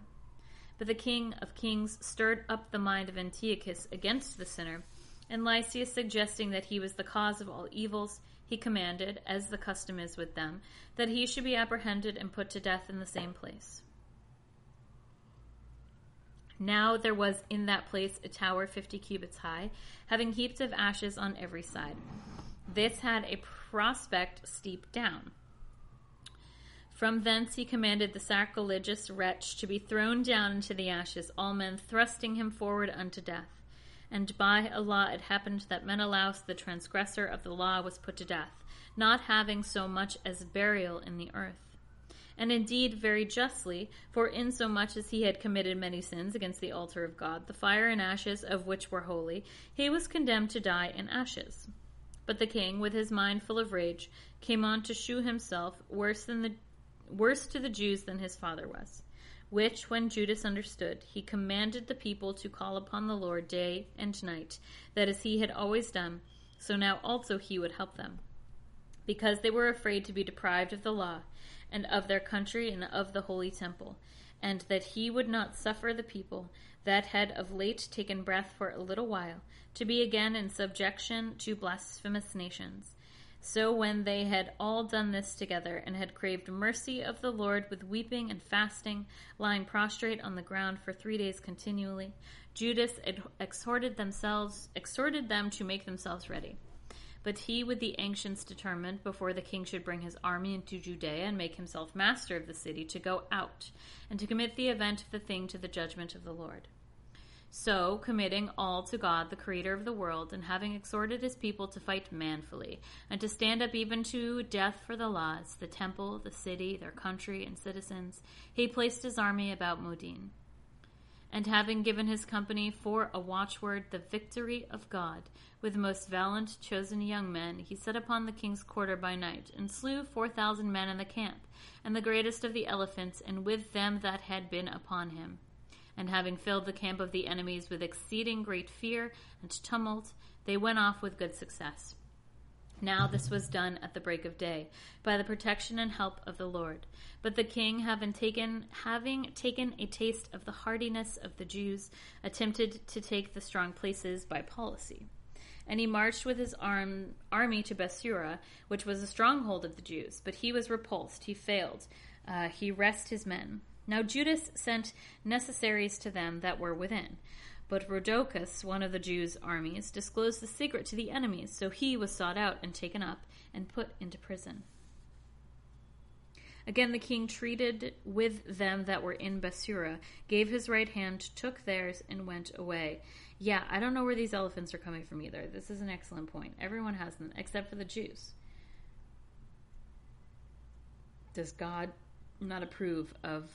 But the king of kings stirred up the mind of Antiochus against the sinner, and Lysias suggesting that he was the cause of all evils, he commanded, as the custom is with them, that he should be apprehended and put to death in the same place. Now there was in that place a tower fifty cubits high, having heaps of ashes on every side. This had a prospect steep down. From thence he commanded the sacrilegious wretch to be thrown down into the ashes, all men thrusting him forward unto death. And by a law it happened that Menelaus, the transgressor of the law, was put to death, not having so much as burial in the earth and indeed very justly, for insomuch as he had committed many sins against the altar of God, the fire and ashes of which were holy, he was condemned to die in ashes. But the king, with his mind full of rage, came on to shew himself worse than the worse to the Jews than his father was. Which, when Judas understood, he commanded the people to call upon the Lord day and night, that as he had always done, so now also he would help them. Because they were afraid to be deprived of the law, and of their country and of the holy temple, and that he would not suffer the people that had of late taken breath for a little while to be again in subjection to blasphemous nations. So when they had all done this together and had craved mercy of the Lord with weeping and fasting, lying prostrate on the ground for three days continually, Judas exhorted themselves exhorted them to make themselves ready. But he with the ancients determined, before the king should bring his army into Judea and make himself master of the city, to go out, and to commit the event of the thing to the judgment of the Lord. So, committing all to God, the Creator of the world, and having exhorted his people to fight manfully, and to stand up even to death for the laws, the temple, the city, their country, and citizens, he placed his army about Modin. And having given his company for a watchword the victory of God, with the most valiant chosen young men, he set upon the king's quarter by night, and slew four thousand men in the camp, and the greatest of the elephants, and with them that had been upon him. And having filled the camp of the enemies with exceeding great fear and tumult, they went off with good success. Now this was done at the break of day, by the protection and help of the Lord. But the king, having taken having taken a taste of the hardiness of the Jews, attempted to take the strong places by policy and he marched with his arm, army to Bethsura, which was a stronghold of the Jews. But he was repulsed. He failed. Uh, he rest his men. Now Judas sent necessaries to them that were within. But Rhodocus, one of the Jews' armies, disclosed the secret to the enemies, so he was sought out and taken up and put into prison. Again, the king treated with them that were in Bethsura, gave his right hand, took theirs, and went away. Yeah, I don't know where these elephants are coming from either. This is an excellent point. Everyone has them, except for the Jews. Does God not approve of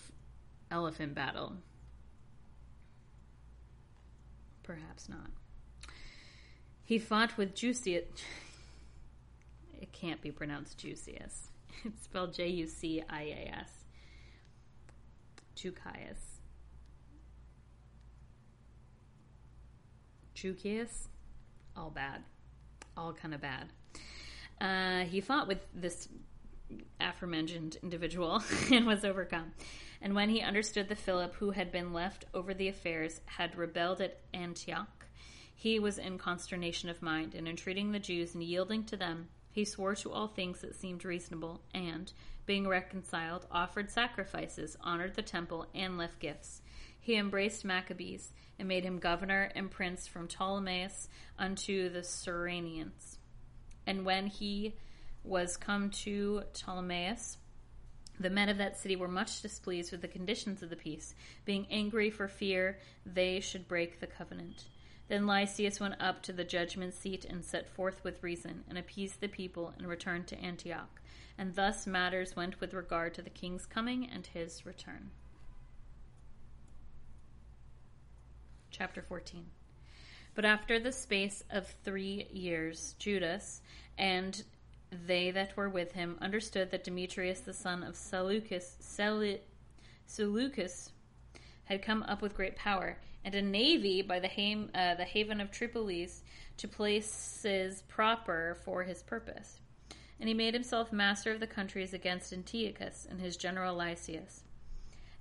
elephant battle? Perhaps not. He fought with Jusius. It can't be pronounced Jusius. It's spelled J U C I A S. Jukias. Jukias? All bad. All kind of bad. Uh, he fought with this aforementioned individual and was overcome. And when he understood that Philip, who had been left over the affairs, had rebelled at Antioch, he was in consternation of mind, and entreating the Jews and yielding to them, he swore to all things that seemed reasonable, and, being reconciled, offered sacrifices, honored the temple, and left gifts. He embraced Maccabeus, and made him governor and prince from Ptolemais unto the Cyrenians. And when he was come to Ptolemais, the men of that city were much displeased with the conditions of the peace, being angry for fear they should break the covenant. Then Lysias went up to the judgment seat and set forth with reason, and appeased the people, and returned to Antioch. And thus matters went with regard to the king's coming and his return. Chapter 14 But after the space of three years, Judas and they that were with him understood that Demetrius the son of Seleucus, Seleucus had come up with great power, and a navy by the, ham, uh, the haven of Tripolis to places proper for his purpose. And he made himself master of the countries against Antiochus and his general Lysias.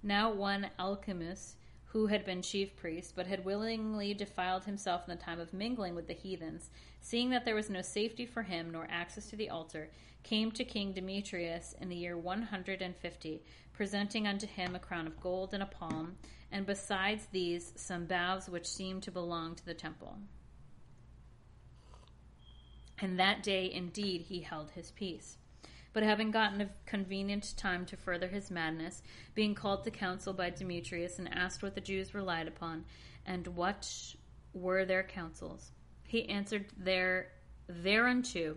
Now one Alcimus, who had been chief priest, but had willingly defiled himself in the time of mingling with the heathens, seeing that there was no safety for him nor access to the altar, came to King Demetrius in the year 150, presenting unto him a crown of gold and a palm, and besides these some boughs which seemed to belong to the temple. And that day indeed he held his peace. But having gotten a convenient time to further his madness, being called to council by Demetrius and asked what the Jews relied upon, and what were their counsels, he answered there thereunto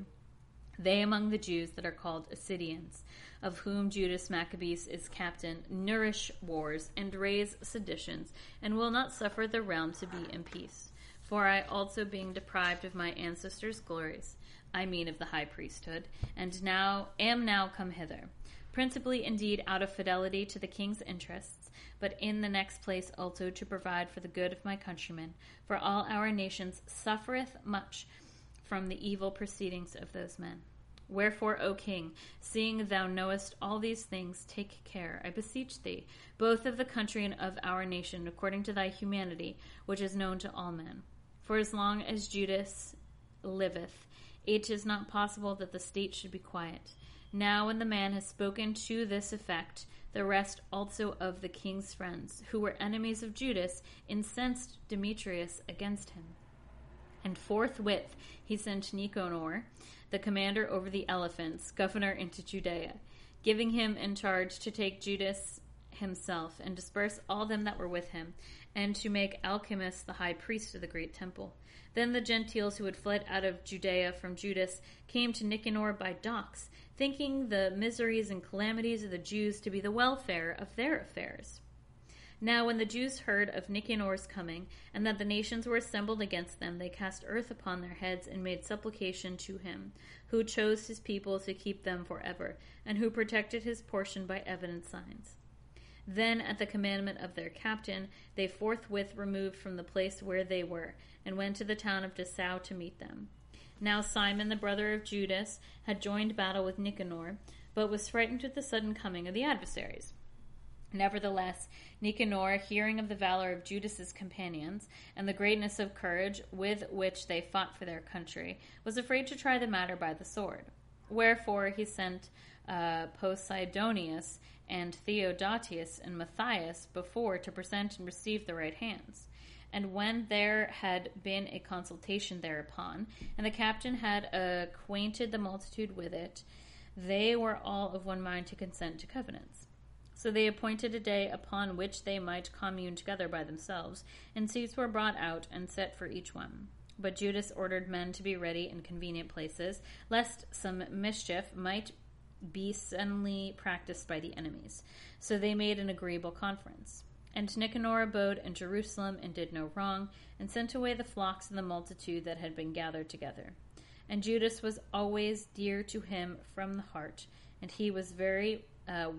they among the Jews that are called Assideans, of whom Judas Maccabeus is captain, nourish wars and raise seditions, and will not suffer the realm to be in peace. For I also, being deprived of my ancestors' glories, I mean of the high priesthood, and now am now come hither, principally indeed out of fidelity to the king's interests, but in the next place also to provide for the good of my countrymen, for all our nations suffereth much from the evil proceedings of those men. Wherefore, O king, seeing thou knowest all these things, take care, I beseech thee, both of the country and of our nation, according to thy humanity, which is known to all men. For as long as Judas liveth, it is not possible that the state should be quiet. Now, when the man has spoken to this effect, the rest also of the king's friends, who were enemies of Judas, incensed Demetrius against him. And forthwith he sent Nicanor, the commander over the elephants, governor into Judea, giving him in charge to take Judas himself and disperse all them that were with him, and to make Alcimus the high priest of the great temple. Then the Gentiles who had fled out of Judea from Judas came to Nicanor by docks, thinking the miseries and calamities of the Jews to be the welfare of their affairs. Now, when the Jews heard of Nicanor's coming, and that the nations were assembled against them, they cast earth upon their heads and made supplication to him, who chose his people to keep them forever, and who protected his portion by evident signs. Then, at the commandment of their captain, they forthwith removed from the place where they were, and went to the town of Dessau to meet them. Now Simon, the brother of Judas, had joined battle with Nicanor, but was frightened at the sudden coming of the adversaries. Nevertheless, Nicanor, hearing of the valor of Judas's companions and the greatness of courage with which they fought for their country, was afraid to try the matter by the sword. Wherefore he sent uh, Posidonius and Theodotius and Matthias before to present and receive the right hands. And when there had been a consultation thereupon, and the captain had acquainted the multitude with it, they were all of one mind to consent to covenants. So they appointed a day upon which they might commune together by themselves, and seats were brought out and set for each one. But Judas ordered men to be ready in convenient places, lest some mischief might be suddenly practiced by the enemies. So they made an agreeable conference. And Nicanor abode in Jerusalem and did no wrong, and sent away the flocks and the multitude that had been gathered together. And Judas was always dear to him from the heart, and he was very, uh,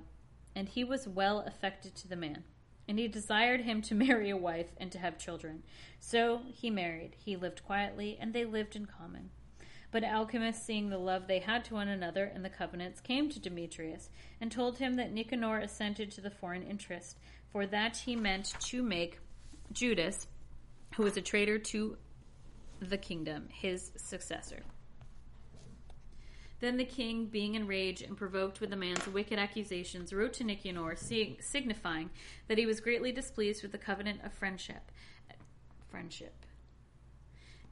and he was well affected to the man. And he desired him to marry a wife and to have children. So he married. He lived quietly, and they lived in common. But Alcimus, seeing the love they had to one another and the covenants, came to Demetrius and told him that Nicanor assented to the foreign interest, for that he meant to make Judas, who was a traitor to the kingdom, his successor. Then the king, being enraged and provoked with the man's wicked accusations, wrote to Nicanor, signifying that he was greatly displeased with the covenant of friendship, friendship,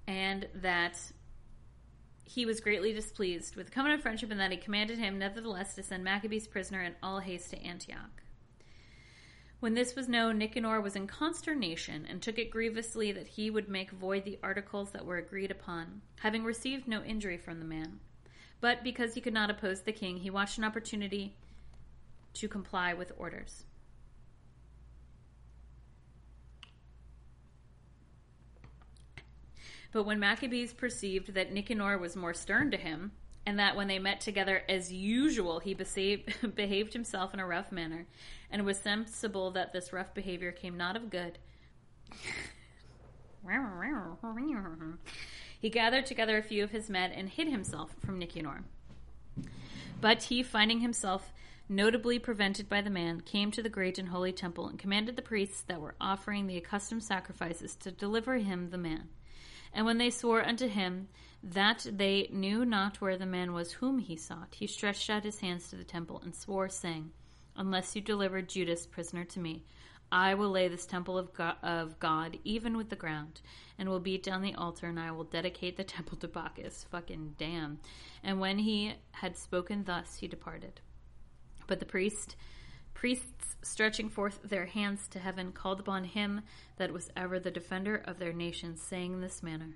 and that he was greatly displeased with the covenant of friendship, and that he commanded him, nevertheless, to send Maccabeus prisoner in all haste to Antioch. When this was known, Nicanor was in consternation and took it grievously that he would make void the articles that were agreed upon, having received no injury from the man. But because he could not oppose the king, he watched an opportunity to comply with orders. But when Maccabeus perceived that Nicanor was more stern to him, and that when they met together as usual, he behaved himself in a rough manner, and was sensible that this rough behavior came not of good. he gathered together a few of his men and hid himself from Nicanor. But he, finding himself notably prevented by the man, came to the great and holy temple and commanded the priests that were offering the accustomed sacrifices to deliver him the man. And when they swore unto him that they knew not where the man was whom he sought, he stretched out his hands to the temple and swore, saying, Unless you deliver Judas prisoner to me, I will lay this temple of God, of God, even with the ground, and will beat down the altar, and I will dedicate the temple to Bacchus. Fucking damn. And when he had spoken thus, he departed. But the priest, priests stretching forth their hands to heaven, called upon him that was ever the defender of their nation, saying in this manner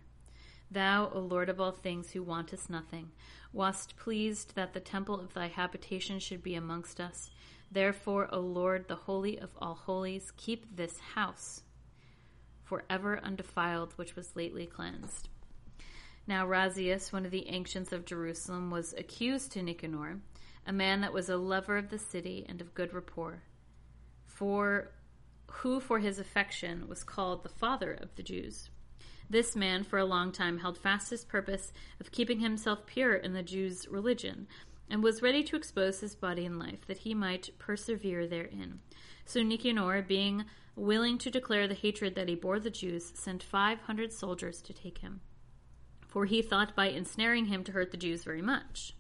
Thou, O Lord of all things, who wantest nothing, wast pleased that the temple of thy habitation should be amongst us. Therefore, O Lord, the Holy of all holies, keep this house forever undefiled, which was lately cleansed. Now Razias, one of the ancients of Jerusalem, was accused to Nicanor, a man that was a lover of the city and of good rapport, for who for his affection was called the father of the Jews. This man for a long time held fast his purpose of keeping himself pure in the Jews' religion, and was ready to expose his body and life, that he might persevere therein. So Nicanor, being willing to declare the hatred that he bore the Jews, sent five hundred soldiers to take him. For he thought by ensnaring him to hurt the Jews very much.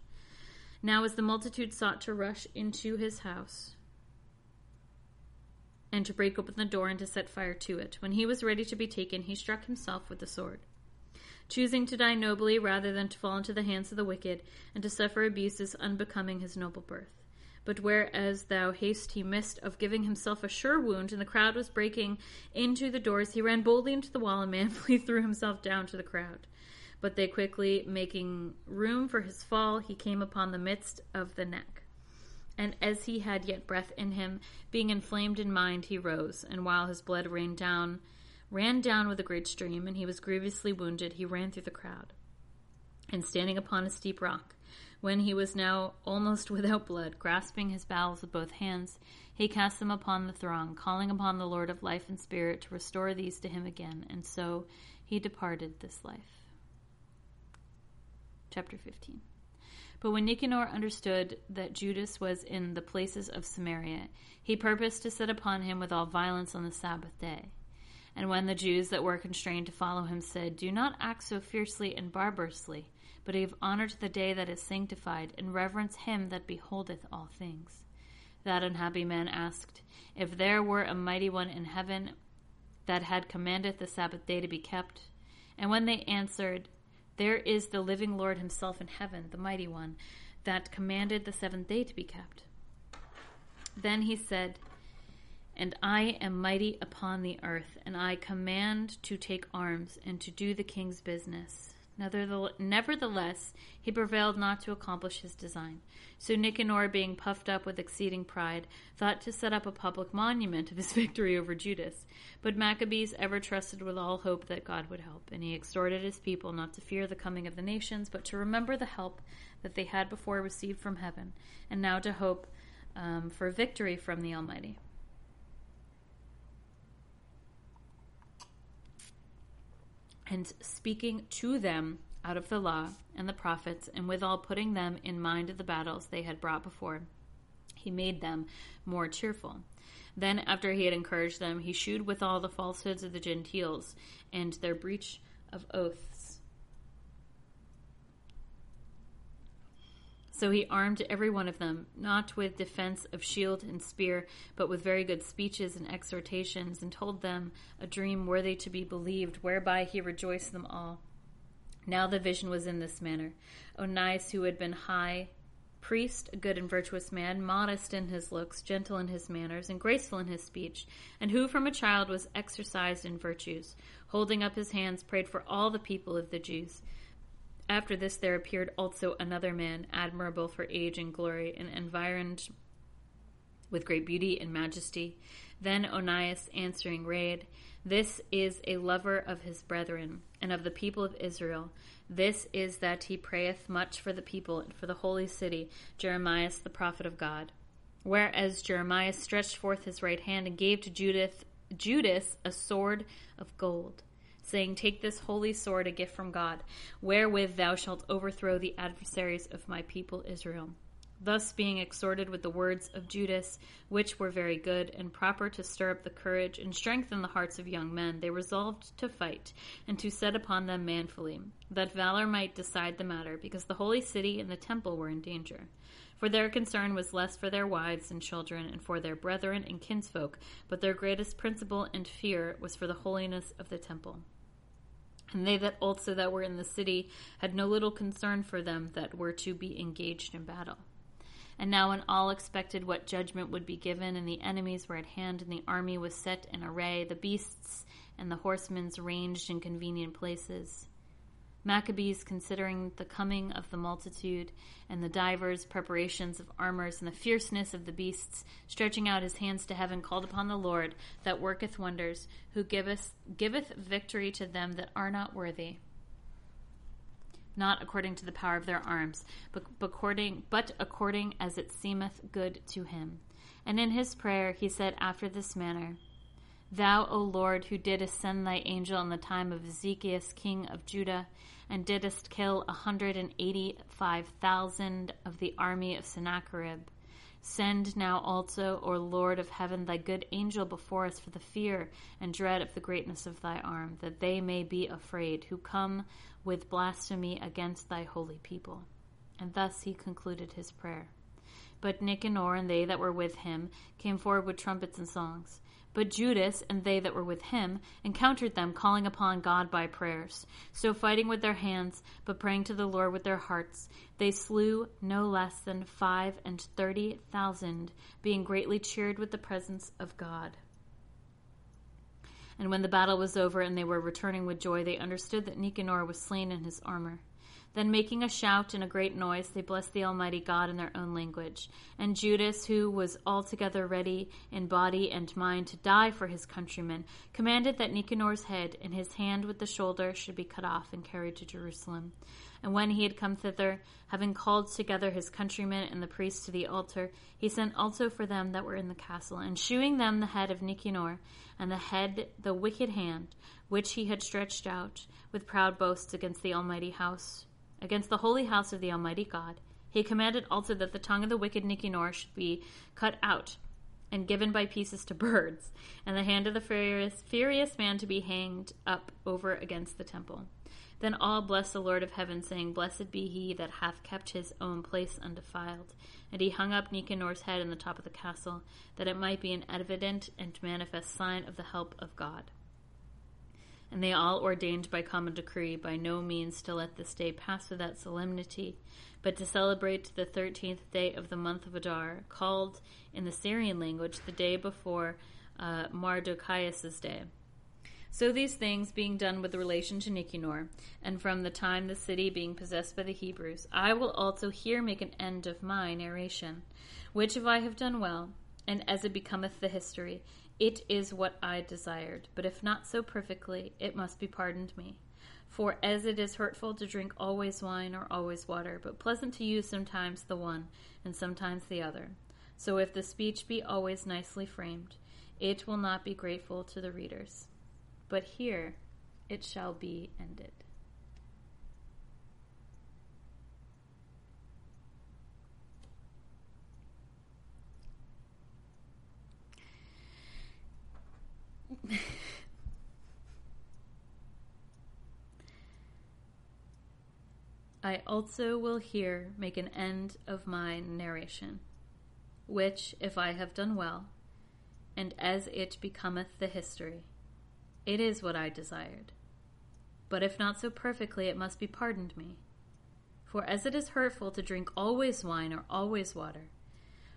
Now, as the multitude sought to rush into his house, and to break open the door and to set fire to it, when he was ready to be taken, he struck himself with the sword choosing to die nobly rather than to fall into the hands of the wicked, and to suffer abuses unbecoming his noble birth. But whereas thou haste he missed of giving himself a sure wound, and the crowd was breaking into the doors, he ran boldly into the wall and manfully threw himself down to the crowd. But they quickly making room for his fall, he came upon the midst of the neck. And as he had yet breath in him, being inflamed in mind, he rose, and while his blood rained down, ran down with a great stream, and he was grievously wounded. He ran through the crowd. And standing upon a steep rock, when he was now almost without blood, grasping his bowels with both hands, he cast them upon the throng, calling upon the Lord of life and spirit to restore these to him again. And so he departed this life. Chapter 15. But when Nicanor understood that Judas was in the places of Samaria, he purposed to set upon him with all violence on the Sabbath day. And when the Jews that were constrained to follow him said, Do not act so fiercely and barbarously, but give honor to the day that is sanctified, and reverence him that beholdeth all things. That unhappy man asked, If there were a mighty one in heaven that had commanded the Sabbath day to be kept? And when they answered, There is the living Lord himself in heaven, the mighty one, that commanded the seventh day to be kept. Then he said, and I am mighty upon the earth, and I command to take arms and to do the king's business. Nevertheless, he prevailed not to accomplish his design. So Nicanor, being puffed up with exceeding pride, thought to set up a public monument of his victory over Judas. But Maccabeus ever trusted with all hope that God would help, and he exhorted his people not to fear the coming of the nations, but to remember the help that they had before received from heaven, and now to hope um, for victory from the Almighty. And speaking to them out of the law and the prophets, and withal putting them in mind of the battles they had brought before, he made them more cheerful. Then, after he had encouraged them, he shewed withal the falsehoods of the Gentiles and their breach of oaths So he armed every one of them, not with defense of shield and spear, but with very good speeches and exhortations, and told them a dream worthy to be believed, whereby he rejoiced them all. Now the vision was in this manner Onias, who had been high priest, a good and virtuous man, modest in his looks, gentle in his manners, and graceful in his speech, and who from a child was exercised in virtues, holding up his hands, prayed for all the people of the Jews. After this, there appeared also another man, admirable for age and glory, and environed with great beauty and majesty. Then Onias answering raid, This is a lover of his brethren and of the people of Israel. This is that he prayeth much for the people and for the holy city, Jeremias the prophet of God. Whereas Jeremias stretched forth his right hand and gave to Judith, Judas a sword of gold saying, Take this holy sword, a gift from God, wherewith thou shalt overthrow the adversaries of my people Israel. Thus, being exhorted with the words of Judas, which were very good and proper to stir up the courage and strengthen the hearts of young men, they resolved to fight and to set upon them manfully, that valor might decide the matter, because the holy city and the temple were in danger. For their concern was less for their wives and children and for their brethren and kinsfolk, but their greatest principle and fear was for the holiness of the temple. And they that also that were in the city had no little concern for them that were to be engaged in battle. And now, when all expected what judgment would be given, and the enemies were at hand, and the army was set in array, the beasts and the horsemen ranged in convenient places, Maccabeus, considering the coming of the multitude and the divers preparations of armors and the fierceness of the beasts, stretching out his hands to heaven, called upon the Lord that worketh wonders, who giveth, giveth victory to them that are not worthy. Not according to the power of their arms, but according, but according as it seemeth good to him. And in his prayer he said after this manner, Thou, O Lord, who didst send thy angel in the time of Ezekias, king of Judah, and didst kill a hundred and eighty five thousand of the army of Sennacherib, send now also, O Lord of heaven, thy good angel before us for the fear and dread of the greatness of thy arm, that they may be afraid, who come with blasphemy against thy holy people. And thus he concluded his prayer. But Nicanor and they that were with him came forward with trumpets and songs. But Judas and they that were with him encountered them, calling upon God by prayers. So, fighting with their hands, but praying to the Lord with their hearts, they slew no less than five and thirty thousand, being greatly cheered with the presence of God. And when the battle was over and they were returning with joy, they understood that Nicanor was slain in his armor. Then, making a shout and a great noise, they blessed the Almighty God in their own language. And Judas, who was altogether ready in body and mind to die for his countrymen, commanded that Nicanor's head and his hand with the shoulder should be cut off and carried to Jerusalem. And when he had come thither, having called together his countrymen and the priests to the altar, he sent also for them that were in the castle, and shewing them the head of Nicanor, and the head, the wicked hand, which he had stretched out with proud boasts against the Almighty house against the holy house of the Almighty God. He commanded also that the tongue of the wicked Nicanor should be cut out and given by pieces to birds, and the hand of the furious, furious man to be hanged up over against the temple. Then all blessed the Lord of heaven, saying, Blessed be he that hath kept his own place undefiled. And he hung up Nicanor's head in the top of the castle, that it might be an evident and manifest sign of the help of God and they all ordained by common decree by no means to let this day pass without solemnity, but to celebrate the thirteenth day of the month of Adar, called in the Syrian language the day before uh, day. So these things being done with relation to Nicanor, and from the time the city being possessed by the Hebrews, I will also here make an end of my narration, which if I have done well, and as it becometh the history, it is what I desired, but if not so perfectly, it must be pardoned me. For as it is hurtful to drink always wine or always water, but pleasant to use sometimes the one and sometimes the other, so if the speech be always nicely framed, it will not be grateful to the readers. But here it shall be ended. I also will here make an end of my narration, which, if I have done well, and as it becometh the history, it is what I desired. But if not so perfectly, it must be pardoned me. For as it is hurtful to drink always wine or always water,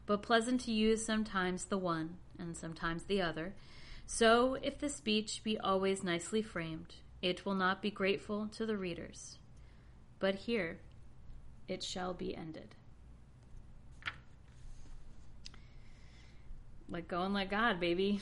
but pleasant to use sometimes the one and sometimes the other, so if the speech be always nicely framed, it will not be grateful to the readers. But here it shall be ended. Let go and let God, baby.